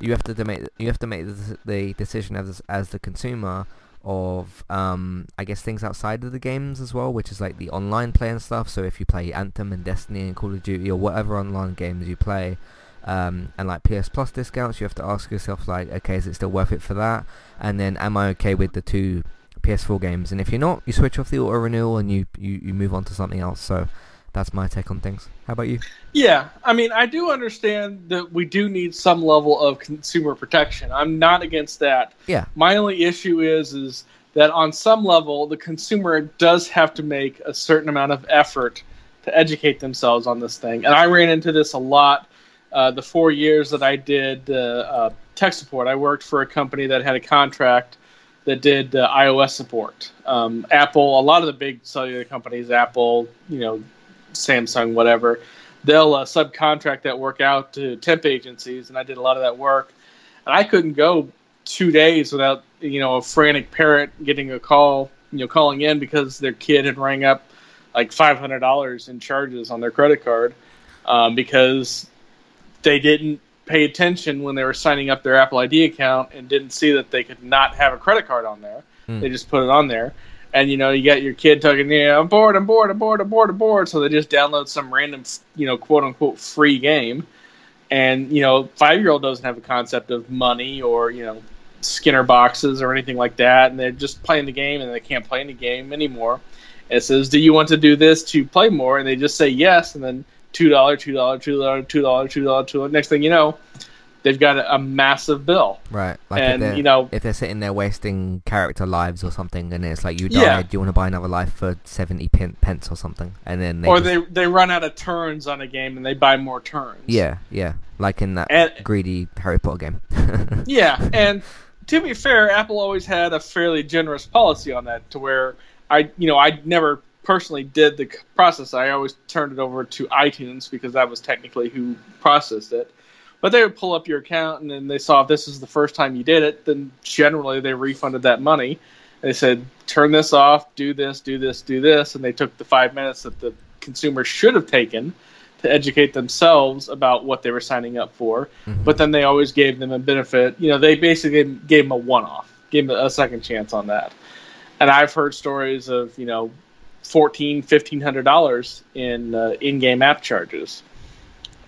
you have to make you have to make the, the decision as as the consumer of um I guess things outside of the games as well, which is like the online play and stuff. So if you play Anthem and Destiny and Call of Duty or whatever online games you play, um, and like PS Plus discounts, you have to ask yourself like, okay, is it still worth it for that? And then, am I okay with the two PS4 games? And if you're not, you switch off the auto renewal and you, you, you move on to something else. So that's my take on things. How about you?
Yeah, I mean, I do understand that we do need some level of consumer protection. I'm not against that.
Yeah.
My only issue is is that on some level, the consumer does have to make a certain amount of effort to educate themselves on this thing. And I ran into this a lot. Uh, the four years that I did uh, tech support, I worked for a company that had a contract that did iOS support. Um, Apple, a lot of the big cellular companies, Apple, you know, Samsung, whatever, they'll uh, subcontract that work out to temp agencies, and I did a lot of that work. And I couldn't go two days without you know a frantic parent getting a call, you know, calling in because their kid had rang up like five hundred dollars in charges on their credit card um, because they didn't pay attention when they were signing up their Apple ID account and didn't see that they could not have a credit card on there.
Hmm.
They just put it on there. And you know, you got your kid talking, yeah, I'm bored, I'm bored, I'm bored, I'm bored, I'm bored. So they just download some random, you know, quote unquote free game. And you know, five year old doesn't have a concept of money or you know, Skinner boxes or anything like that, and they're just playing the game and they can't play any game anymore. And it says, "Do you want to do this to play more?" And they just say yes, and then two dollar, two dollar, two dollar, two dollar, two dollar, two dollar. Next thing you know, they've got a, a massive bill.
Right. Like
And, you know-
if they're sitting there wasting character lives or something, and it's like you died,
Yeah.
do you want to buy another life for seventy pen- pence or something? And then they
or
just-
they they run out of turns on a game and they buy more turns.
yeah yeah like in that
And-
greedy Harry Potter game.
Yeah, and to be fair, Apple always had a fairly generous policy on that, to where I, you know, I never personally did the process. I always turned it over to iTunes because that was technically who processed it. But they would pull up your account, and then they saw if this is the first time you did it, then generally they refunded that money. They said, turn this off, do this, do this, do this, and they took the five minutes that the consumer should have taken to educate themselves about what they were signing up for
Mhm.
but then they always gave them a benefit. You know, they basically gave them a one-off, gave them a second chance on that. And I've heard stories of you know, fourteen, fifteen hundred dollars in uh, in-game app charges.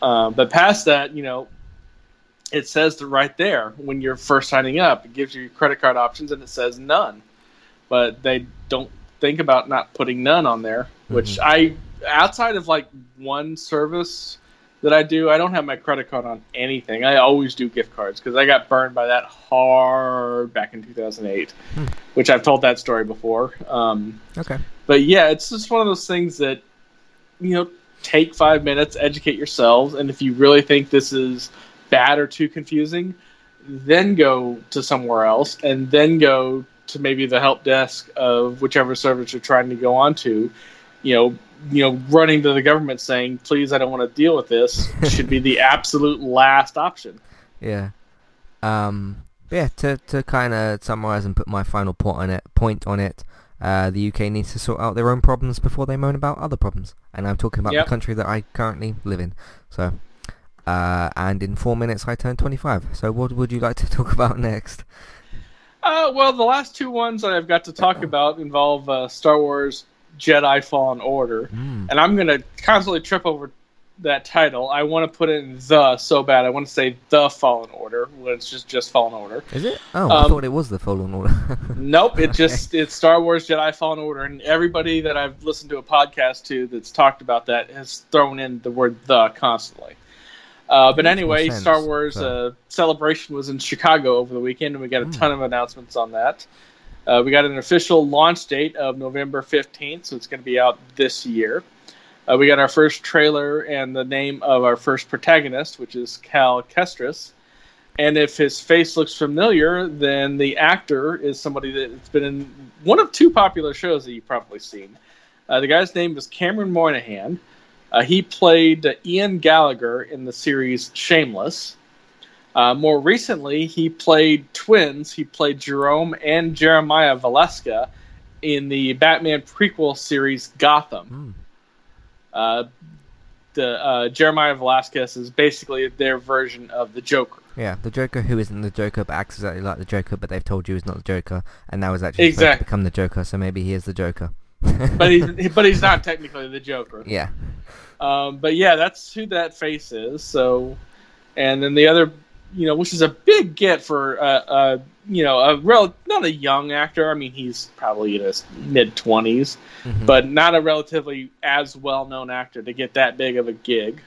Uh, but past that, you know, it says right there when you're first signing up, it gives you credit card options, and it says none. But they don't think about not putting none on there, which I outside of like one service that I do, I don't have my credit card on anything. I always do gift cards because I got burned by that hard back in 2008,
Hmm.
which I've told that story before. Um,
Okay.
but yeah, it's just one of those things that you know take five minutes, educate yourselves, and if you really think this is bad or too confusing, then go to somewhere else, and then go to maybe the help desk of whichever service you're trying to go on to. You know, you know, running to the government saying, "Please, I don't want to deal with this," should be the absolute last option.
Yeah. Um. Yeah. To to kind of summarize and put my final point on it. Point on it. Uh, the UK needs to sort out their own problems before they moan about other problems, and I'm talking about
Yep.
the country that I currently live in. So, uh, and in four minutes I turn 25. So, what would you like to talk about next?
Uh, well, the last two ones that I've got to talk about involve uh, Star Wars Jedi Fallen Order.
Mm.
and I'm gonna constantly trip over that title. I want to put in the so bad. I want to say the Fallen Order when it's just just Fallen Order.
Is it? Oh, I
Um,
thought it was the Fallen Order.
Nope, it just it's Star Wars Jedi Fallen Order, and everybody that I've listened to a podcast to that's talked about that has thrown in the word the constantly. Uh, but anyway,
sense,
Star Wars
so-
uh, Celebration was in Chicago over the weekend, and we got a
Mm.
ton of announcements on that. Uh, we got an official launch date of November 15th, so it's going to be out this year. Uh, we got our first trailer and the name of our first protagonist, which is Cal Kestis. And if his face looks familiar, then the actor is somebody that's been in one of two popular shows that you've probably seen. Uh, the guy's name is Cameron Monaghan. Uh, he played Ian Gallagher in the series Shameless. Uh, more recently, he played twins. He played Jerome and Jeremiah Valeska in the Batman prequel series Gotham.
Mm.
Uh, the uh, Jeremiah Velasquez is basically their version of the Joker.
Yeah, the Joker who isn't the Joker but acts exactly like the Joker, but they've told you he's not the Joker, and now is actually to become the Joker, so maybe he is the Joker.
But he's but he's not technically the Joker.
yeah,
Um, but yeah, that's who that face is. So, and then the other, you know, which is a big get for uh, uh you know a real not a young actor. I mean, he's probably in his mid twenties,
Mhm.
but not a relatively as well known actor to get that big of a gig.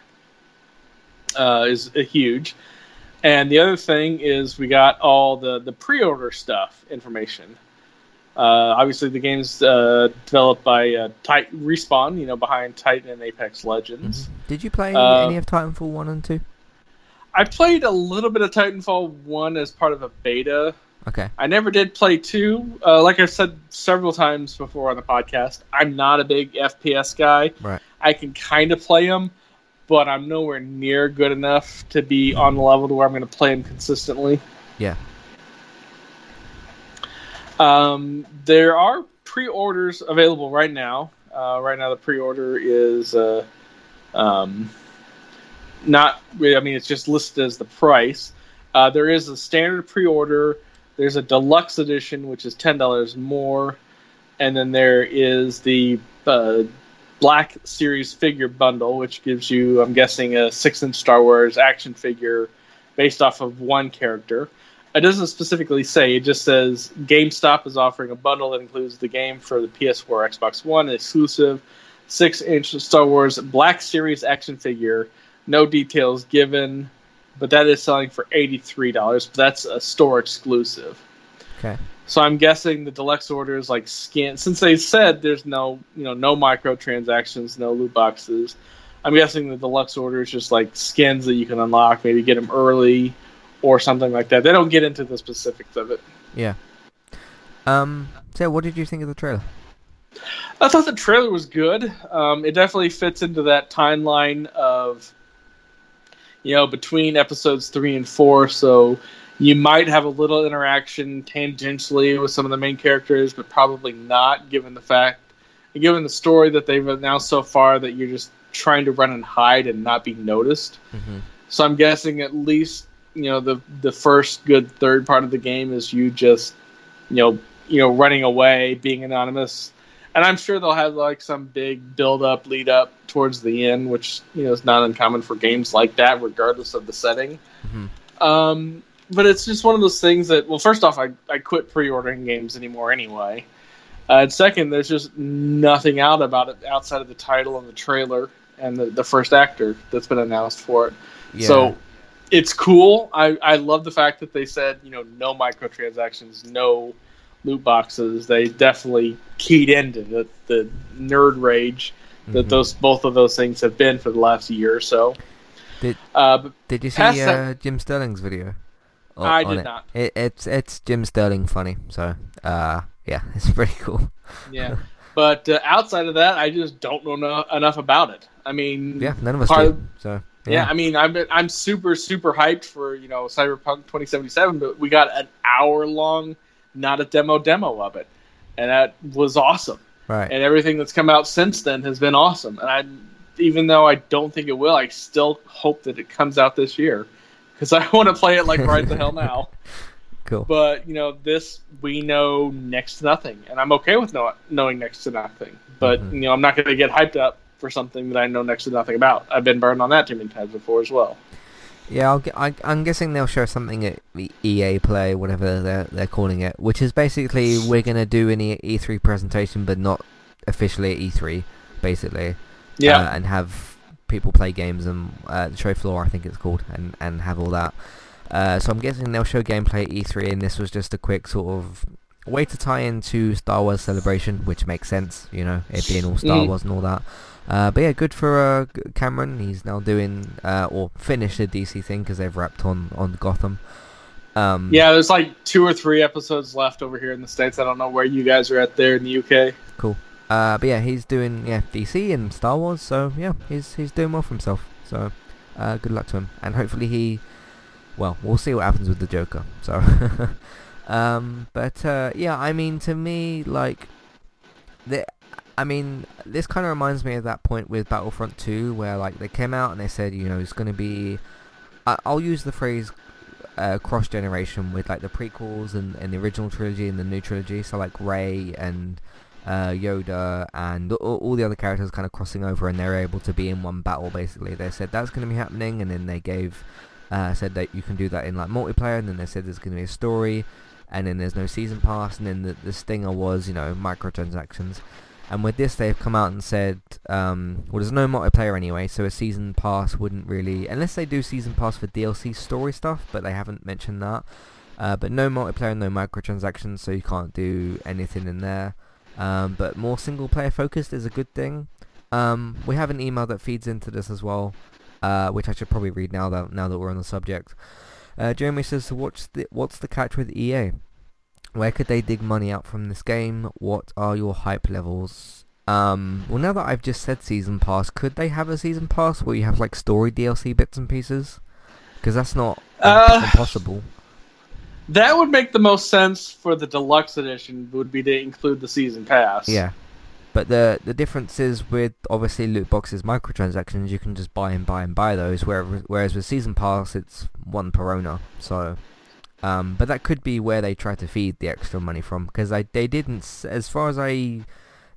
Uh, is uh, huge. And the other thing is we got all the the pre order stuff information. Uh, obviously, the game's uh, developed by uh, Tit- Respawn, you know, behind Titan and Apex Legends.
Mhm. Did you play
Uh,
any of Titanfall one and two?
I played a little bit of Titanfall 1 as part of a beta.
Okay.
I never did play 2. Uh, like I've said several times before on the podcast, I'm not a big FPS guy.
Right.
I can kind of play them, but I'm nowhere near good enough to be on the level to where I'm going to play them consistently.
Yeah.
Um, there are pre-orders available right now. Uh, right now, the pre-order is uh, um, not. I mean, it's just listed as the price. Uh, there is a standard pre-order. There's a deluxe edition, which is ten dollars more, and then there is the uh, Black Series figure bundle, which gives you, I'm guessing, a six-inch Star Wars action figure based off of one character. It doesn't specifically say. It just says GameStop is offering a bundle that includes the game for the PS4, Xbox One, an exclusive six-inch Star Wars Black Series action figure. No details given, but that is selling for eighty-three dollars. That's a store exclusive.
Okay.
So I'm guessing the deluxe order is like skin. Since they said there's no, you know, no microtransactions, no loot boxes. I'm guessing the deluxe order is just like skins that you can unlock, maybe get them early or something like that. They don't get into the specifics of it.
Yeah. Um. So, what did you think of the trailer?
I thought the trailer was good. Um, it definitely fits into that timeline of, you know, between episodes three and four. So you might have a little interaction tangentially with some of the main characters, but probably not, given the fact, given the story that they've announced so far, that you're just trying to run and hide and not be noticed.
Mm-hmm.
So I'm guessing at least you know the the first good third part of the game is you just you know you know running away, being anonymous, and I'm sure they'll have like some big build up, lead up towards the end, which you know is not uncommon for games like that, regardless of the setting.
Mhm.
Um, but it's just one of those things that well, first off, I I quit pre-ordering games anymore anyway. Uh, and second, there's just nothing out about it outside of the title and the trailer, and the, the first actor that's been announced for it.
Yeah.
So it's cool. I, I love the fact that they said, you know, no microtransactions, no loot boxes. They definitely keyed into the, the nerd rage that
Mhm.
those both of those things have been for the last year or so.
Did-
uh,
Did you see uh,
that-
Jim Sterling's video? o-
I did
it?
not.
It, it's it's Jim Sterling funny. So uh, yeah, it's pretty cool.
Yeah, but uh, outside of that, I just don't know no- enough about it. I mean,
Yeah, none of us do. So
Yeah, I mean, I'm I'm super super hyped for you know Cyberpunk 2077, but we got an hour long, not a demo demo of it, and that was awesome.
right.
And everything that's come out since then has been awesome. And I, even though I don't think it will, I still hope that it comes out this year because I want to play it like right the hell now.
Cool.
But you know, this we know next to nothing, and I'm okay with know, knowing next to nothing. But
Mhm.
you know, I'm not going to get hyped up for something that I know next to nothing about. I've been burned on that too many times before as well.
Yeah, I'll, I, I'm guessing they'll show something at the EA Play, whatever they're they're calling it, which is basically we're gonna do an E- E3 presentation, but not officially at E3, basically.
Yeah,
uh, and have people play games and uh, the show floor, I think it's called, and and have all that. Uh, so I'm guessing they'll show gameplay at E3, and this was just a quick sort of way to tie into Star Wars Celebration, which makes sense, you know, it being all Star
Mhm.
Wars and all that. Uh, but yeah, good for uh, Cameron. He's now doing uh, or finished the DC thing because they've wrapped on on Gotham. Um,
yeah. There's like two or three episodes left over here in the states. I don't know where you guys are at there in the UK. Cool.
Uh, but yeah, he's doing yeah DC and Star Wars, so yeah, he's he's doing well for himself. So uh, good luck to him, and hopefully he, well, we'll see what happens with the Joker. So, um, but uh, yeah, I mean, to me, like, the, I mean, this kind of reminds me of that point with Battlefront 2, where like they came out and they said, you know, it's going to be, I, I'll use the phrase. Uh, cross generation with like the prequels and, and the original trilogy and the new trilogy so like Rey and uh, Yoda and all, all the other characters kind of crossing over and they're able to be in one battle basically. They said that's going to be happening and then they gave, uh, said that you can do that in like multiplayer and then they said there's going to be a story and then there's no season pass and then the, the stinger was, you know, microtransactions. And with this they've come out and said, um, well there's no multiplayer anyway so a season pass wouldn't really, unless they do season pass for DLC story stuff but they haven't mentioned that. Uh, but no multiplayer, no microtransactions so you can't do anything in there. Um, but more single player focused is a good thing. Um, we have an email that feeds into this as well, uh, which I should probably read now that now that we're on the subject. Uh, Jeremy says, so what's the what's the catch with EA? Where could they dig money out from this game? What are your hype levels? Um, well, now that I've just said season pass, could they have a season pass where you have like story DLC bits and pieces? Because that's not
Uh,
impossible.
That would make the most sense for the deluxe edition. Would be to include the season pass.
Yeah. But the the difference is with obviously loot boxes, microtransactions, you can just buy and buy and buy those. Whereas whereas with season pass, it's one per owner. So, um, but that could be where they try to feed the extra money from because I they didn't, as far as I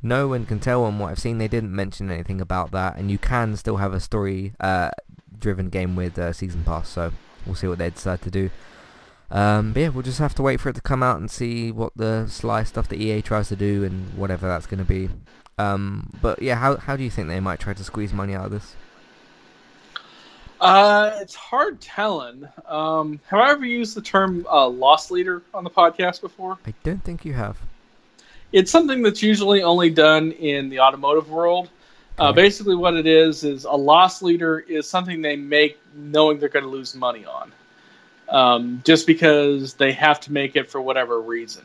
know and can tell and what I've seen, they didn't mention anything about that. And you can still have a story uh, driven game with uh, season pass. So we'll see what they decide to do. Um, but yeah, we'll just have to wait for it to come out and see what the sly stuff that EA tries to do and whatever that's going to be. Um, but yeah, how how do you think they might try to squeeze money out of this?
Uh, it's hard telling. Um, have I ever used the term uh, loss leader on the podcast before?
I don't think you have.
It's something that's usually only done in the automotive world. Uh, basically, what it is is a loss leader is something they make knowing they're going to lose money on, um, just because they have to make it for whatever reason.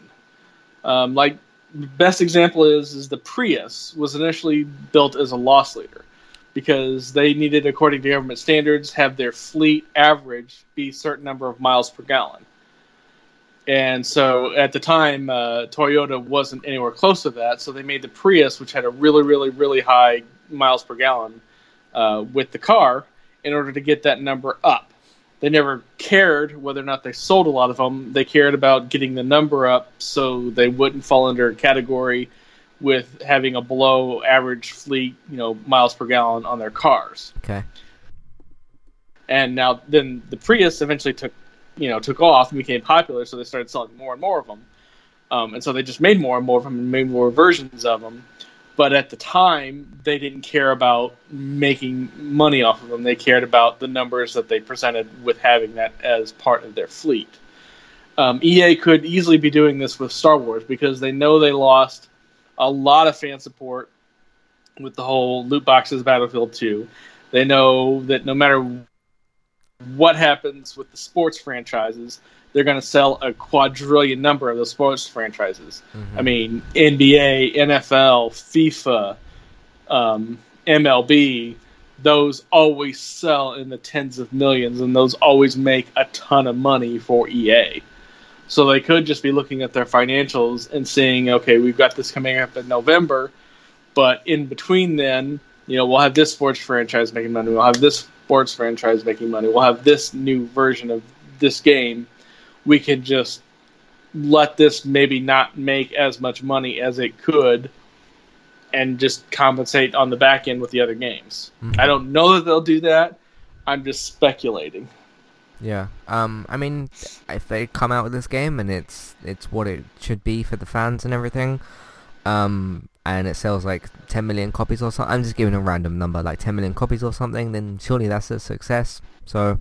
Um, like the best example is is the Prius was initially built as a loss leader because they needed, according to government standards, have their fleet average be a certain number of miles per gallon. And so at the time, uh, Toyota wasn't anywhere close to that, so they made the Prius, which had a really, really, really high miles per gallon uh, with the car, in order to get that number up. They never cared whether or not they sold a lot of them. They cared about getting the number up so they wouldn't fall under a category with having a below average fleet, you know, miles per gallon on their cars
Okay.
and now then the Prius eventually took you know took off and became popular, so they started selling more and more of them, um, and so they just made more and more of them and made more versions of them. but at the time they didn't care about making money off of them. They cared about the numbers that they presented with having that as part of their fleet. Um, EA could easily be doing this with Star Wars because they know they lost a lot of fan support with the whole loot boxes Battlefield 2. They know that no matter what happens with the sports franchises, they're going to sell a quadrillion number of the sports franchises. Mm-hmm. I mean, NBA, NFL, FIFA, um, MLB, those always sell in the tens of millions, and those always make a ton of money for EA. So they could just be looking at their financials and seeing, okay, we've got this coming up in November, but in between then, you know, we'll have this sports franchise making money, we'll have this sports franchise making money, we'll have this new version of this game. We could just let this maybe not make as much money as it could and just compensate on the back end with the other games. Mm-hmm. I don't know that they'll do that. I'm just speculating.
Yeah. Um. I mean, if they come out with this game and it's it's what it should be for the fans and everything, um, and it sells like 10 million copies or something. I'm just giving a random number, like 10 million copies or something. Then surely that's a success. So,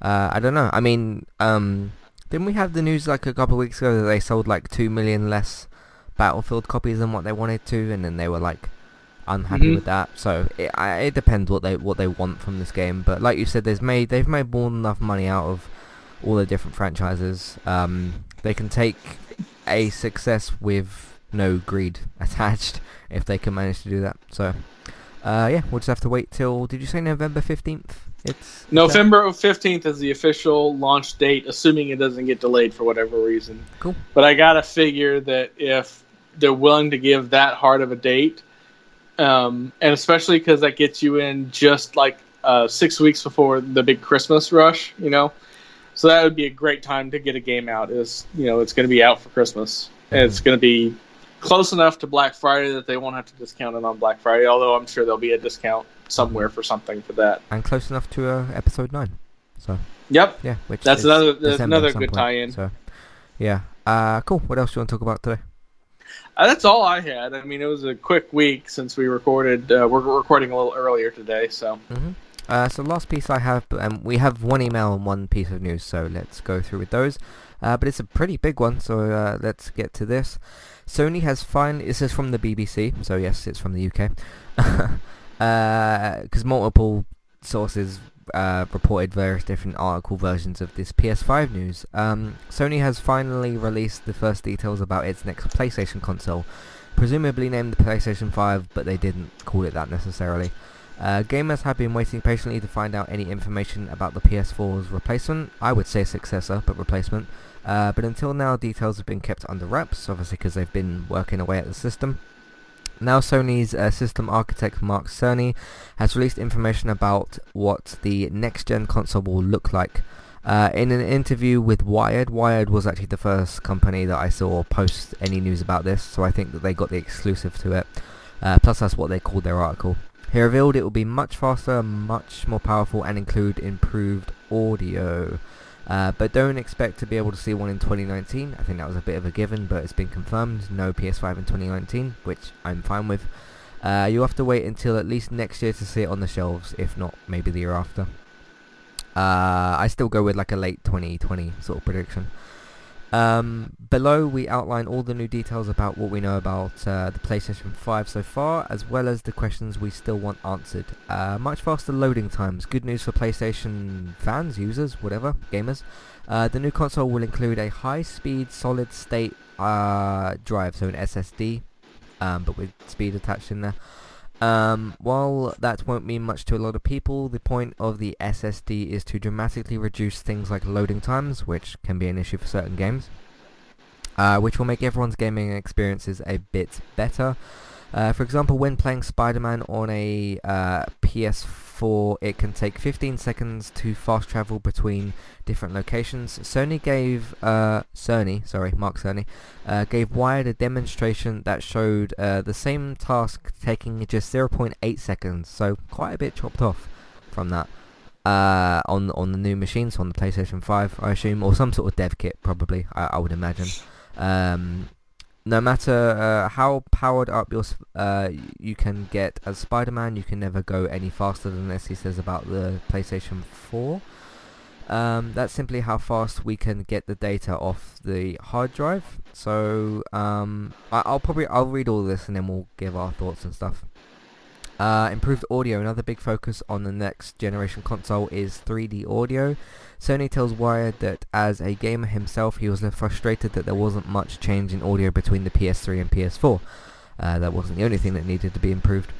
uh, I don't know. I mean, um, didn't we have the news like a couple of weeks ago that they sold like two million less Battlefield copies than what they wanted to, and then they were like unhappy mm-hmm. with that. So it, I, it depends what they what they want from this game. But like you said, there's made they've made more than enough money out of all the different franchises. Um, they can take a success with no greed attached if they can manage to do that. So uh, yeah, we'll just have to wait till. Did you say November fifteenth?
It's November fifteenth is the official launch date, assuming it doesn't get delayed for whatever reason.
Cool.
But I gotta figure that if they're willing to give that hard of a date, um, and especially because that gets you in just like uh, six weeks before the big Christmas rush, you know. So that would be a great time to get a game out. Is you know it's going to be out for Christmas, and it's going to be close enough to Black Friday that they won't have to discount it on Black Friday. Although I'm sure there'll be a discount somewhere for something for that.
And close enough to uh, episode nine. So.
Yep.
Yeah. Which
that's another that's another good point, tie-in.
So, yeah. Uh, cool. What else do you want to talk about today?
Uh, that's all I had. I mean, it was a quick week since we recorded. Uh, we're recording a little earlier today, so.
Mm-hmm. Uh, so last piece I have, um, we have one email and one piece of news, so let's go through with those. Uh, but it's a pretty big one, so uh, let's get to this. Sony has finally, this is from the BBC, so yes, it's from the UK. Because uh, multiple sources uh, reported various different article versions of this PS5 news. Um, Sony has finally released the first details about its next PlayStation console, presumably named the PlayStation 5, but they didn't call it that necessarily. Uh, gamers have been waiting patiently to find out any information about the PS4's replacement. I would say successor, but replacement. Uh, but until now, details have been kept under wraps, obviously because they've been working away at the system. Now Sony's uh, system architect Mark Cerny has released information about what the next-gen console will look like. Uh, in an interview with Wired, Wired was actually the first company that I saw post any news about this, so I think that they got the exclusive to it. Uh, plus that's what they called their article. He revealed it will be much faster, much more powerful, and include improved audio. Uh, but don't expect to be able to see one in 2019. I think that was a bit of a given, but it's been confirmed. No PS5 in 2019, which I'm fine with. Uh, you'll have to wait until at least next year to see it on the shelves, if not maybe the year after. Uh, I still go with like a late 2020 sort of prediction. Um, below we outline all the new details about what we know about uh, the PlayStation 5 so far, as well as the questions we still want answered. Uh, much faster loading times, good news for PlayStation fans, users, whatever, gamers. Uh, the new console will include a high-speed solid-state uh, drive, so an SSD, um, but with speed attached in there. Um, while that won't mean much to a lot of people, the point of the SSD is to dramatically reduce things like loading times, which can be an issue for certain games, uh, which will make everyone's gaming experiences a bit better. Uh, for example, when playing Spider-Man on a uh, PS4, it can take 15 seconds to fast travel between different locations. Sony gave uh, sorry, Mark Cerny, uh, gave Wired a demonstration that showed uh, the same task taking just 0.8 seconds, so quite a bit chopped off from that. Uh, on on the new machines on the PlayStation 5, I assume, or some sort of dev kit, probably. I, I would imagine. Um, no matter uh, how powered up your uh, you can get as Spider-Man, you can never go any faster than this. He says about the PlayStation 4. Um, that's simply how fast we can get the data off the hard drive. So um, I, I'll probably I'll read all this and then we'll give our thoughts and stuff. Uh, improved audio. Another big focus on the next generation console is 3D audio. Sony tells Wired that as a gamer himself, he was frustrated that there wasn't much change in audio between the PS3 and PS4. Uh, that wasn't the only thing that needed to be improved.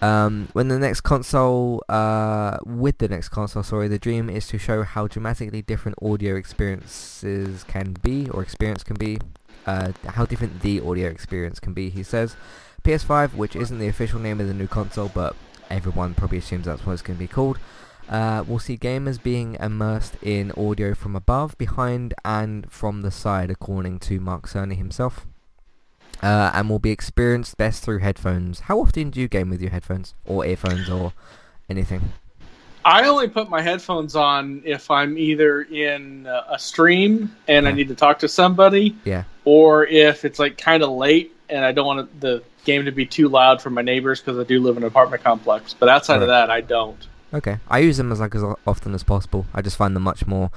Um, when the next console, uh, with the next console, sorry, the dream is to show how dramatically different audio experiences can be, or experience can be, uh, how different the audio experience can be, he says. PS5, which isn't the official name of the new console, but everyone probably assumes that's what it's going to be called, uh, we'll see gamers being immersed in audio from above, behind, and from the side, according to Mark Cerny himself. Uh, and will be experienced best through headphones. How often do you game with your headphones, or earphones, or anything?
I only put my headphones on if I'm either in a stream and I need to talk to somebody,
Yeah.
or if it's like kind of late and I don't want the game to be too loud for my neighbors because I do live in an apartment complex. But outside of that, I don't.
Okay. I use them as like as often as possible. I just find them much more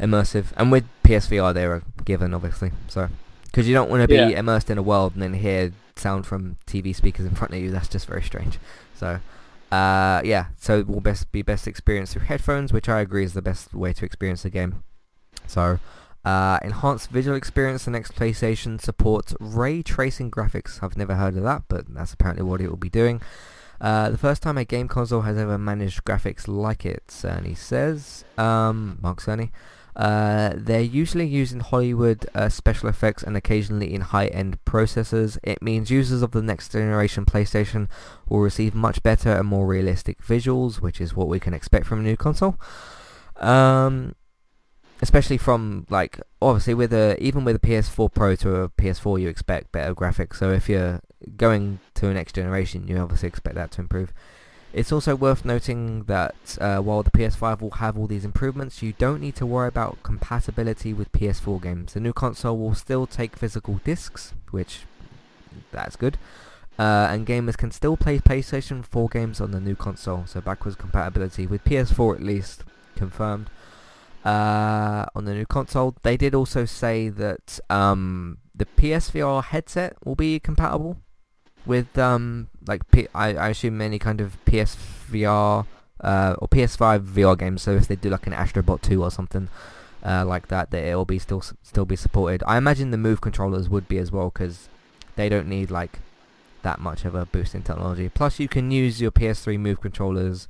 immersive. And with PSVR, they're a given, obviously. So, because you don't want to be
Yeah.
immersed in a world and then hear sound from TV speakers in front of you. That's just very strange. So, uh, yeah. So it will best be best experienced through headphones, which I agree is the best way to experience the game. So, uh, enhanced visual experience. The next PlayStation supports ray tracing graphics. I've never heard of that, but that's apparently what it will be doing. Uh, the first time a game console has ever managed graphics like it, Cerny says. Um, Mark Cerny. Uh, they're usually used in Hollywood uh, special effects and occasionally in high-end processors. It means users of the next generation PlayStation will receive much better and more realistic visuals, which is what we can expect from a new console. Um, especially from like obviously with a even with a PS4 Pro to a PS4, you expect better graphics. So if you're going to a next generation, you obviously expect that to improve. It's also worth noting that uh, while the PS5 will have all these improvements, you don't need to worry about compatibility with PS4 games. The new console will still take physical discs, which that's good. Uh, and gamers can still play PlayStation 4 games on the new console, so backwards compatibility with PS4 at least confirmed. Uh, on the new console, they did also say that um, the PSVR headset will be compatible with um, like P- I, I assume any kind of PSVR uh, or PS5 VR games. So if they do like an Astrobot 2 or something uh, like that, that it'll be still still be supported. I imagine the Move controllers would be as well because they don't need like that much of a boost in technology. Plus, you can use your PS3 Move controllers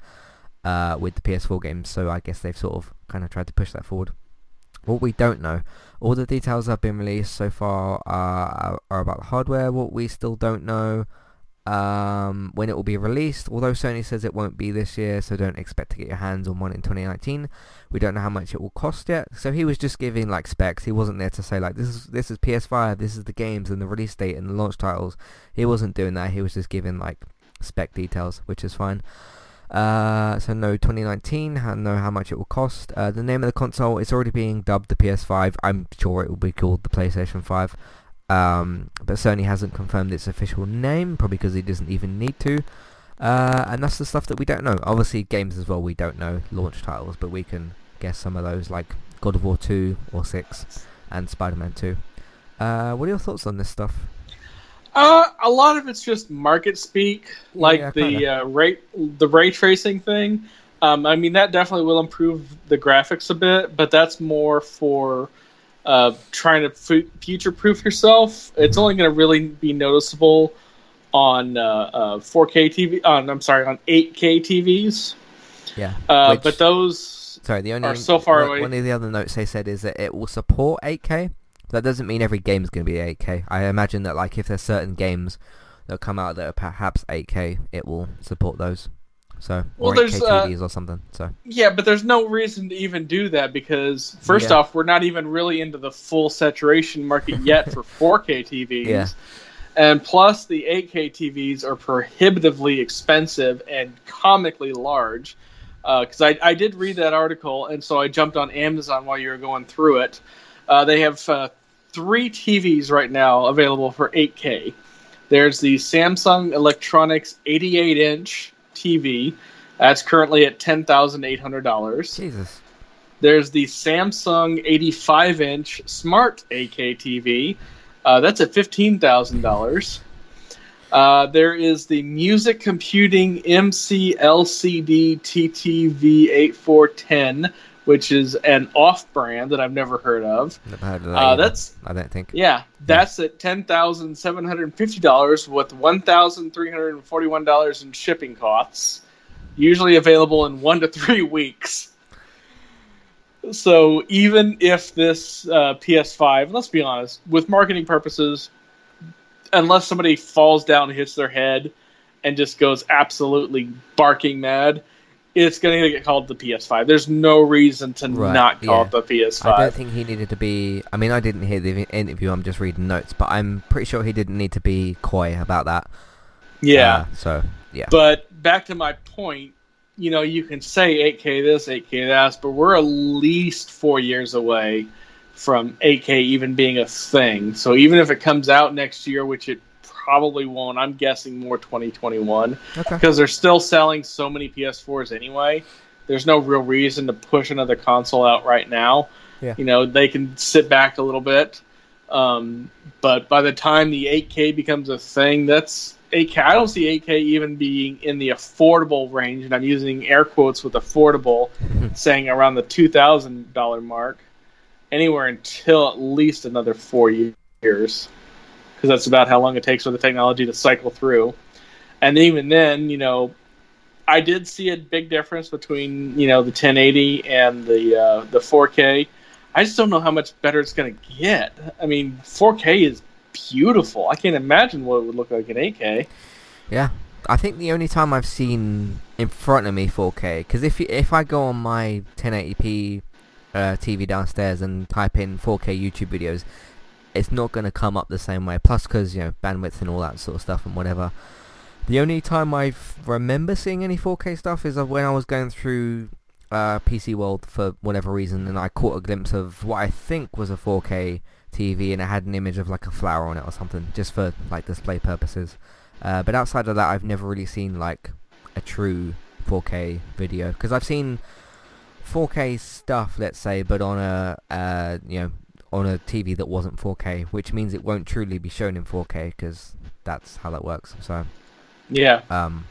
uh, with the PS4 games. So I guess they've sort of kind of tried to push that forward. What we don't know, all the details have been released so far are, are about the hardware. What we still don't know um, when it will be released. Although Sony says it won't be this year, so don't expect to get your hands on one in 2019. We don't know how much it will cost yet. So he was just giving like specs. He wasn't there to say like this is this is PS5, this is the games and the release date and the launch titles. He wasn't doing that. He was just giving like spec details, which is fine. Uh, so no 2019, ha- know how much it will cost. Uh, the name of the console is already being dubbed the PS5. I'm sure it will be called the PlayStation 5. Um, but Sony hasn't confirmed its official name, probably because it doesn't even need to. Uh, and that's the stuff that we don't know. Obviously, games as well, we don't know launch titles, but we can guess some of those, like God of War 2 or 6 and Spider-Man 2. Uh, what are your thoughts on this stuff?
Uh, a lot of it's just market speak, like
Yeah,
the uh, ray the ray tracing thing. Um, I mean, that definitely will improve the graphics a bit, but that's more for uh, trying to fu- future proof yourself. It's only going to really be noticeable on uh, uh, 4K TV. On I'm sorry, on 8K TVs.
Yeah.
Uh,
Which-
but those
Sorry, the only
are so far
one,
away.
one of the other notes they said is that it will support 8K. That doesn't mean every game is going to be 8K. I imagine that like if there's certain games that come out that are perhaps 8K, it will support those. So
Well,
or
there's,
8K
uh,
TVs or something. So
Yeah, but there's no reason to even do that because first
Yeah.
off, we're not even really into the full saturation market yet for 4K TVs.
Yeah.
And plus, the 8K TVs are prohibitively expensive and comically large. Because I, I did read that article, and so I jumped on Amazon while you were going through it. Uh, they have uh, three TVs right now available for 8K. There's the Samsung Electronics 88 inch TV. That's currently at $10,800.
Jesus.
There's the Samsung 85 inch Smart 8K TV. Uh, that's at $15,000. Uh, there is the Music Computing MC LCD TTV8410, which is an off brand that I've never heard of.
Never heard of that
Uh, that's
I don't think.
yeah, that's at ten thousand seven hundred fifty dollars with one thousand three hundred and forty-one dollars in shipping costs. Usually available in one to three weeks. So even if this uh, PS5, let's be honest, with marketing purposes, unless somebody falls down and hits their head and just goes absolutely barking mad, it's going to get called the PS5. There's no reason to
Right,
not call
yeah.
it the PS5.
I don't think he needed to be. I mean, I didn't hear the interview. I'm just reading notes, but I'm pretty sure he didn't need to be coy about that.
yeah.
Uh, so yeah.
But back to my point, you know, you can say 8K this, 8K that, but we're at least four years away from 8K even being a thing. So even if it comes out next year, which it probably won't, I'm guessing more 2021,
okay.
because they're still selling so many PS4s anyway. There's no real reason to push another console out right now.
Yeah.
You know, they can sit back a little bit. Um, but by the time the 8K becomes a thing, that's 8K. I don't see 8K even being in the affordable range, and I'm using air quotes with affordable, saying around the $2,000 mark, anywhere until at least another four years, because that's about how long it takes for the technology to cycle through. And even then, you know, I did see a big difference between you know the 1080 and the uh, the 4K. I just don't know how much better it's going to get. I mean, 4K is beautiful. I can't imagine what it would look like in 8K.
Yeah, I think the only time I've seen in front of me 4K, because if you, if I go on my 1080p uh, TV downstairs and type in 4K YouTube videos, it's not going to come up the same way. Plus, because you know bandwidth and all that sort of stuff and whatever. The only time I remember seeing any 4K stuff is when I was going through uh, PC World for whatever reason, and I caught a glimpse of what I think was a 4K TV, and it had an image of like a flower on it or something, just for like display purposes. Uh, but outside of that, I've never really seen like a true 4K video because I've seen 4K stuff, let's say, but on a uh, you know on a TV that wasn't 4K, which means it won't truly be shown in 4K because that's how that works. So
Yeah,
um,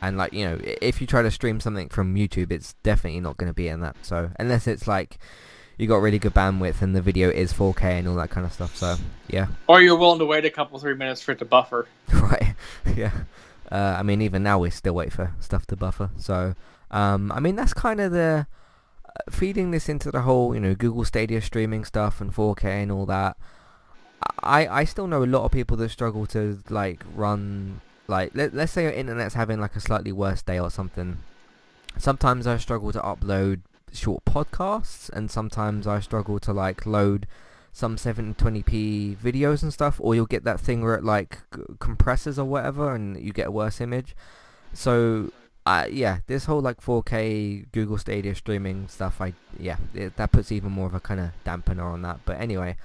and like you know, if you try to stream something from YouTube, it's definitely not going to be in that. So unless it's like you got really good bandwidth and the video is 4K and all that kind of stuff. So yeah,
or you're willing to wait a couple three minutes for it to buffer.
right, yeah. Uh, I mean, even now we still wait for stuff to buffer. So um, I mean, that's kind of the feeding this into the whole you know Google Stadia streaming stuff and 4K and all that. I I still know a lot of people that struggle to like run like let, let's say your internet's having like a slightly worse day or something. Sometimes I struggle to upload short podcasts and sometimes I struggle to like load some 720p videos and stuff or you'll get that thing where it like compresses or whatever and you get a worse image. So uh, yeah, this whole like 4K Google Stadia streaming stuff, I yeah, it, that puts even more of a kind of dampener on that. But anyway,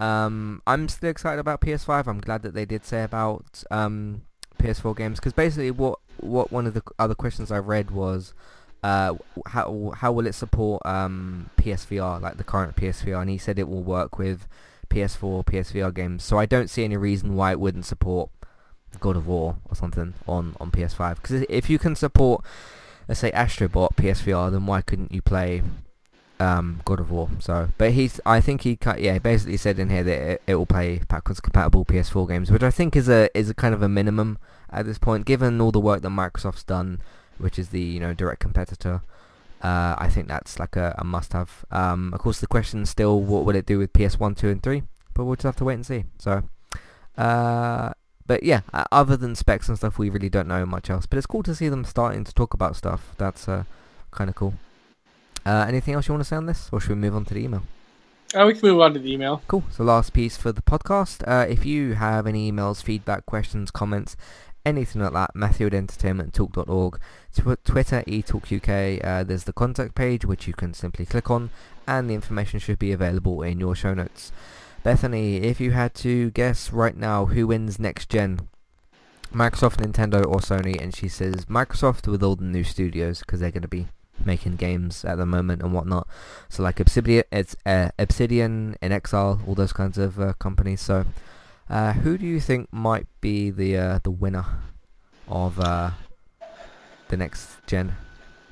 um, I'm still excited about PS5. I'm glad that they did say about um, PS4 games because basically what what one of the other questions I read was uh, how how will it support um, PSVR like the current PSVR, and he said it will work with PS4 PSVR games. So I don't see any reason why it wouldn't support God of War or something on on PS5 because if you can support let's say Astrobot PSVR, then why couldn't you play um, God of War. So, but he's, I think he, cut, yeah, basically said in here that it, it will play backwards compatible PS4 games, which I think is a is a kind of a minimum at this point, given all the work that Microsoft's done, which is the you know direct competitor. Uh, I think that's like a, a must-have. Um, of course, the question is still, what will it do with PS1, 2, and 3? But we'll just have to wait and see. So, uh, but yeah, uh, other than specs and stuff, we really don't know much else. But it's cool to see them starting to talk about stuff. That's uh, kind of cool. Uh, anything else you want to say on this, or should we move on to the email?
Uh, we can move on to the email.
Cool. So last piece for the podcast. Uh, if you have any emails, feedback, questions, comments, anything like that, Matthew at entertainmenttalk.org, Tw- Twitter, eTalkUK, uh, there's the contact page which you can simply click on and the information should be available in your show notes. Bethany, if you had to guess right now who wins next gen, Microsoft, Nintendo, or Sony, and she says Microsoft with all the new studios because they're going to be making games at the moment and whatnot. So like Obsidian, it's uh, Obsidian inXile, all those kinds of uh, companies. So uh, who do you think might be the uh, the winner of uh, the next gen?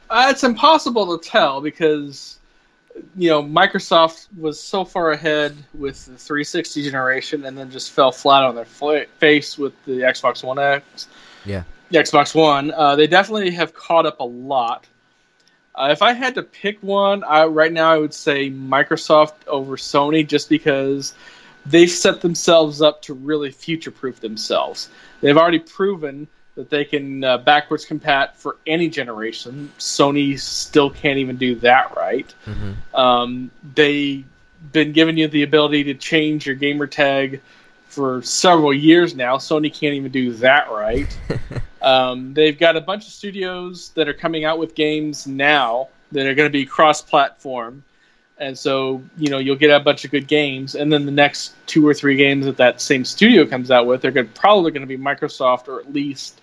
Uh, it's impossible to tell because you know Microsoft was so far ahead with the 360 generation, and then just fell flat on their fl- face with the Xbox One X.
Yeah.
The Xbox One. Uh, they definitely have caught up a lot. Uh, if I had to pick one, I, right now I would say Microsoft over Sony, just because they've set themselves up to really future-proof themselves. They've already proven that they can uh, backwards compat for any generation. Sony still can't even do that right.
Mm-hmm.
Um, they've been giving you the ability to change your gamer tag for several years now. Sony can't even do that right. um, they've got a bunch of studios that are coming out with games now that are going to be cross-platform, and so you know you'll get a bunch of good games, and then the next two or three games that that same studio comes out with, they're probably going to be Microsoft or at least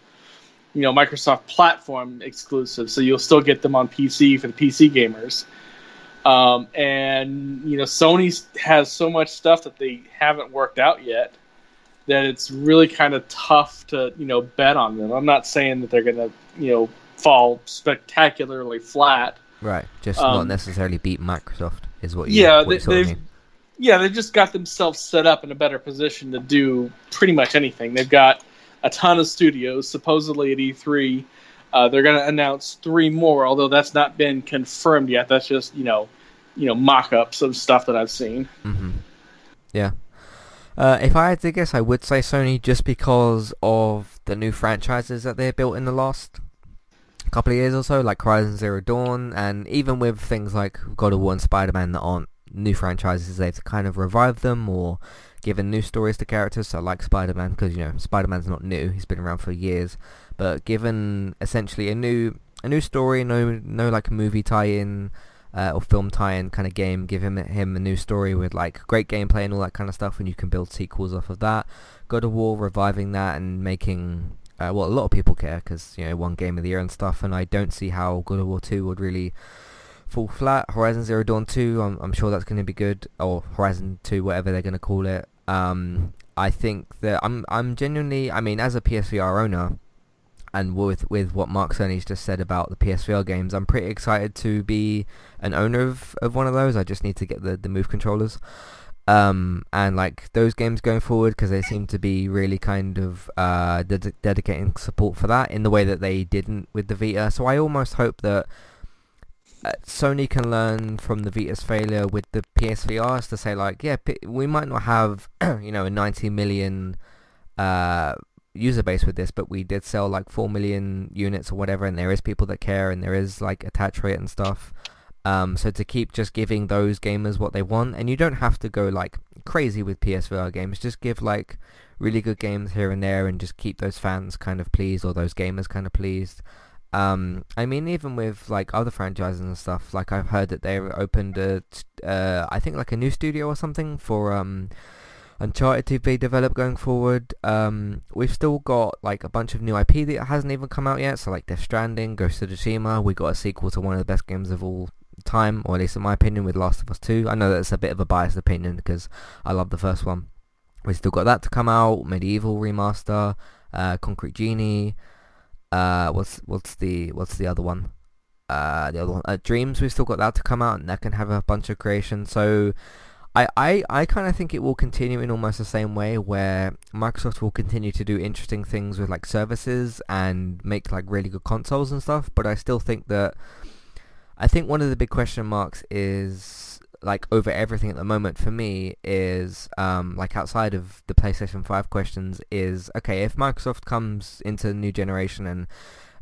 you know Microsoft platform exclusive. So you'll still get them on PC for the PC gamers. Um, and you know Sony has so much stuff that they haven't worked out yet that it's really kind of tough to you know bet on them. I'm not saying that they're gonna you know fall spectacularly flat.
Right, just
Um,
not necessarily beat Microsoft is what you.
Yeah,
what
they,
you sort of
they've
mean.
yeah they just got themselves set up in a better position to do pretty much anything. They've got a ton of studios. Supposedly at E3, uh, they're going to announce three more, although that's not been confirmed yet. That's just you know you know mock-ups of stuff that I've seen.
Mm-hmm. Yeah. Uh, if I had to guess, I would say Sony just because of the new franchises that they built in the last couple of years or so, like Horizon Zero Dawn, and even with things like God of War and Spider-Man that aren't new franchises, they've kind of revived them or given new stories to characters. So like Spider-Man, because you know Spider-Man's not new; he's been around for years, but given essentially a new a new story, no no like movie tie-in uh, or film tie-in kind of game, give him him a new story with like great gameplay and all that kind of stuff, and you can build sequels off of that. God of War reviving that and making uh, well a lot of people care because you know won game of the year and stuff, and I don't see how God of War 2 would really fall flat. Horizon Zero Dawn 2, I'm, I'm sure that's going to be good, or Horizon 2, whatever they're going to call it. Um, I think that I'm I'm genuinely, I mean, as a PSVR owner, and with with what Mark Cerny's just said about the PSVR games, I'm pretty excited to be an owner of, of one of those. I just need to get the, the move controllers. Um, and like those games going forward because they seem to be really kind of uh, ded- dedicating support for that in the way that they didn't with the Vita. So I almost hope that uh, Sony can learn from the Vita's failure with the PSVRs to say like, yeah, we might not have you know a 90 million uh, user base with this, but we did sell like 4 million units or whatever, and there is people that care, and there is like attach rate and stuff. Um, so to keep just giving those gamers what they want, and you don't have to go like crazy with PSVR games. Just give like really good games here and there, and just keep those fans kind of pleased or those gamers kind of pleased. Um, I mean, even with like other franchises and stuff, like I've heard that they opened a, uh, I think like a new studio or something for um, Uncharted to be developed going forward. Um, we've still got like a bunch of new IP that hasn't even come out yet. So like Death Stranding, Ghost of Tsushima. We got a sequel to one of the best games of all time, or at least in my opinion, with Last of Us 2. I know that's a bit of a biased opinion because I love the first one. We still got that to come out. MediEvil remaster, uh, Concrete Genie. Uh, what's what's the what's the other one? Uh, the other one, uh, Dreams. We've still got that to come out, and that can have a bunch of creation. So. I, I, I kind of think it will continue in almost the same way where Microsoft will continue to do interesting things with like services and make like really good consoles and stuff but I still think that I think one of the big question marks is like over everything at the moment for me is um, like outside of the PlayStation 5 questions is okay if Microsoft comes into new generation and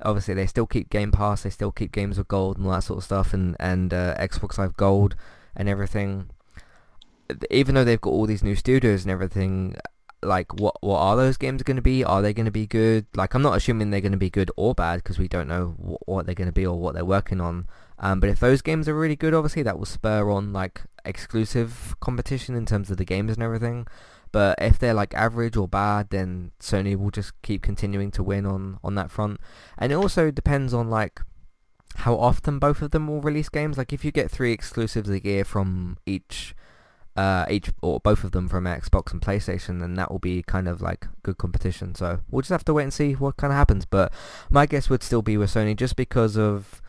obviously they still keep Game Pass they still keep games with gold and all that sort of stuff and, and uh, Xbox Live Gold and everything even though they've got all these new studios and everything, like what what are those games going to be? Are they going to be good? Like I'm not assuming they're going to be good or bad because we don't know wh- what they're going to be or what they're working on. Um, but if those games are really good, obviously that will spur on like exclusive competition in terms of the games and everything. But if they're like average or bad, then Sony will just keep continuing to win on on that front. And it also depends on like how often both of them will release games. Like if you get three exclusives a year from each uh, each or both of them from Xbox and PlayStation, then that will be kind of like good competition. So we'll just have to wait and see what kind of happens. But my guess would still be with Sony just because of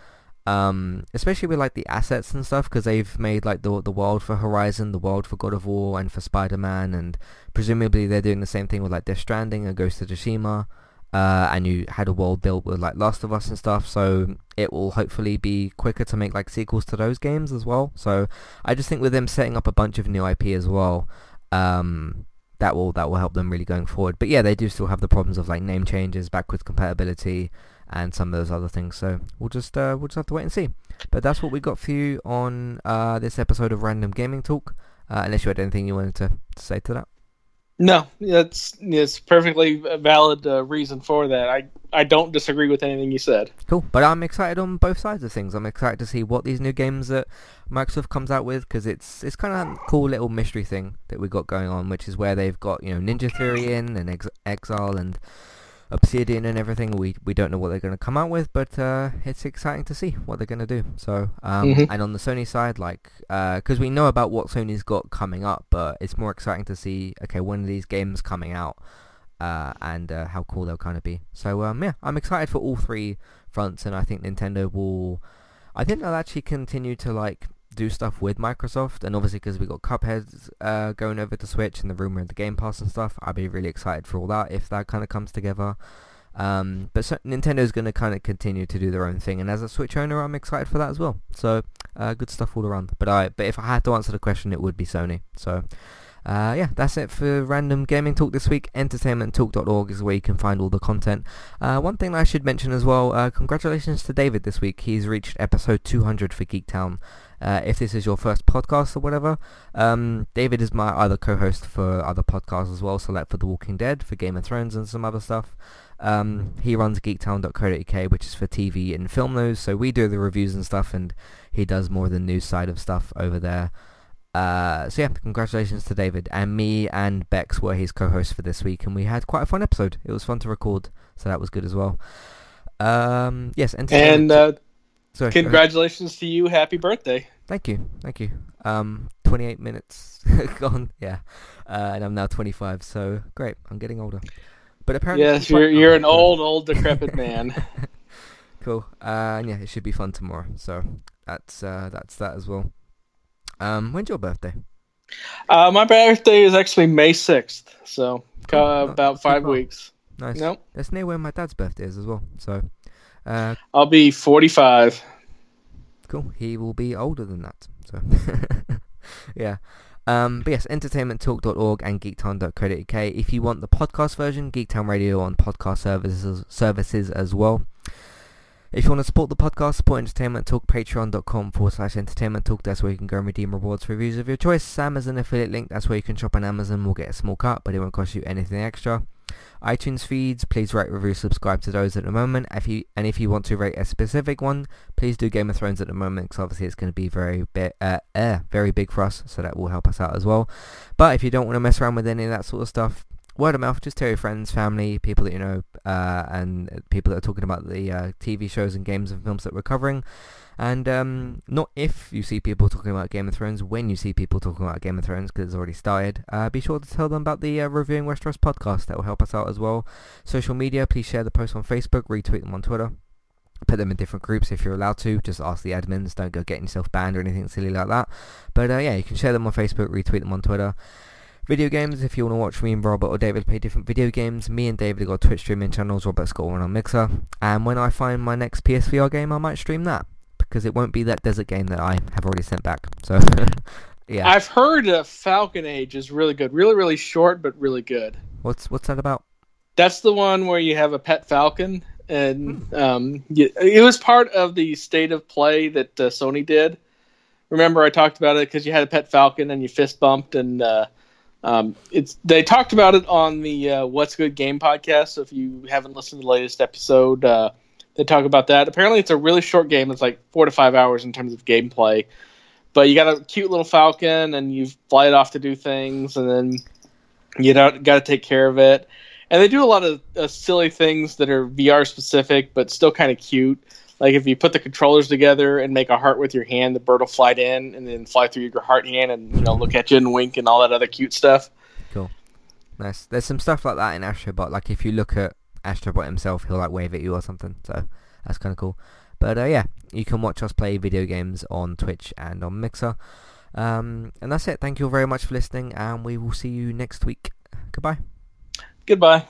um, especially with like the assets and stuff because they've made like the the world for Horizon, the world for God of War, and for Spider Man, and presumably they're doing the same thing with like Death Stranding and Ghost of Tsushima. Uh, and you had a world built with like Last of Us and stuff, so it will hopefully be quicker to make like sequels to those games as well. So I just think with them setting up a bunch of new IP as well, um, that will that will help them really going forward. But yeah, they do still have the problems of like name changes, backwards compatibility, and some of those other things. So we'll just uh, we'll just have to wait and see. But that's what we got for you on uh, this episode of Random Gaming Talk. Uh, unless you had anything you wanted to, to say to that.
No, that's it's perfectly valid uh, reason for that. I I don't disagree with anything you said.
Cool, but I'm excited on both sides of things. I'm excited to see what these new games that Microsoft comes out with because it's it's kind of a cool little mystery thing that we got going on, which is where they've got you know Ninja Theory in and Ex- Exile and Obsidian and everything. We we don't know what they're going to come out with, but uh, it's exciting to see what they're going to do. So, um, mm-hmm. and on the Sony side, like, because uh, we know about what Sony's got coming up, but it's more exciting to see, okay, when are these games coming out, uh, and uh, how cool they'll kind of be. So, um, yeah, I'm excited for all three fronts, and I think Nintendo will. I think they'll actually continue to like do stuff with Microsoft, and obviously because we got Cuphead uh, going over to Switch and the rumor of the Game Pass and stuff, I'd be really excited for all that if that kind of comes together. Um, but so, Nintendo's going to kind of continue to do their own thing, and as a Switch owner, I'm excited for that as well. So uh, good stuff all around. But I, but if I had to answer the question, it would be Sony. So. Uh, yeah, that's it for Random Gaming Talk this week. EntertainmentTalk.org is where you can find all the content. Uh, one thing I should mention as well, uh, congratulations to David this week. He's reached episode 200 for Geektown. Uh, if this is your first podcast or whatever, um, David is my other co-host for other podcasts as well, so like for The Walking Dead, for Game of Thrones and some other stuff. Um, he runs geektown.co.uk, which is for TV and film news, so we do the reviews and stuff, and he does more of the news side of stuff over there. Uh, so yeah, congratulations to David. And me and Bex were his co-hosts for this week, and we had quite a fun episode. It was fun to record, so that was good as well. Um, yes,
and uh, Sorry, Congratulations to you. Happy birthday.
Thank you. Thank you. Um, 28 minutes gone. Yeah. Uh, and I'm now 25. So great. I'm getting older. But apparently.
Yes, you're, you're an old, old, decrepit man.
cool. Uh, and yeah, it should be fun tomorrow. So that's, uh, that's that as well. Um, when's your birthday?
Uh, my birthday is actually May 6th. So uh, about five weeks.
Nice. Nope. That's near where my dad's birthday is as well. So
uh, I'll be 45.
Cool. He will be older than that. So, yeah. Um, but yes, entertainmenttalk.org and geektown.co.uk. If you want the podcast version, Geektown Radio on podcast services services as well. If you want to support the podcast, support Entertainment Talk, patreon.com forward slash entertainment talk. That's where you can go and redeem rewards for reviews of your choice. Amazon affiliate link, that's where you can shop on Amazon. We'll get a small cut, but it won't cost you anything extra iTunes feeds, please rate, review, subscribe to those at the moment. If you and if you want to rate a specific one, please do Game of Thrones at the moment because obviously it's going to be very bit uh, uh, very big for us, so that will help us out as well. But if you don't want to mess around with any of that sort of stuff, word of mouth, just tell your friends, family, people that you know, uh, and people that are talking about the uh, TV shows and games and films that we're covering. And um, not if you see people talking about Game of Thrones, when you see people talking about Game of Thrones, because it's already started. Uh, be sure to tell them about the uh, Reviewing Westeros podcast. That will help us out as well. Social media, please share the post on Facebook, retweet them on Twitter. Put them in different groups if you're allowed to. Just ask the admins. Don't go getting yourself banned or anything silly like that. But uh, yeah, you can share them on Facebook, retweet them on Twitter. Video games, if you want to watch me and Robert or David play different video games, me and David have got Twitch streaming channels, Robert's got one on Mixer, and when I find my next PSVR game, I might stream that because it won't be that desert game that I have already sent back. So, yeah.
I've heard uh, Falcon Age is really good. Really, really short, but really good.
What's what's that about?
That's the one where you have a pet falcon, and hmm. um, it was part of the state of play that uh, Sony did. Remember, I talked about it because you had a pet falcon and you fist bumped, and uh, um, it's they talked about it on the uh, What's Good Game podcast. So if you haven't listened to the latest episode, uh, They talk about that. Apparently, it's a really short game. It's like four to five hours in terms of gameplay. But you got a cute little falcon, and you fly it off to do things, and then you got to take care of it. And they do a lot of uh, silly things that are VR specific, but still kind of cute. Like if you put the controllers together and make a heart with your hand, the bird will fly in and then fly through your heart hand and you know look at you and wink and all that other cute stuff.
Cool. Nice. There's some stuff like that in Astrobot. Like if you look at Astrobot himself, he'll like wave at you or something. So that's kind of cool. But uh, yeah, you can watch us play video games on Twitch and on Mixer. Um, and that's it. Thank you all very much for listening, and we will see you next week. Goodbye.
Goodbye.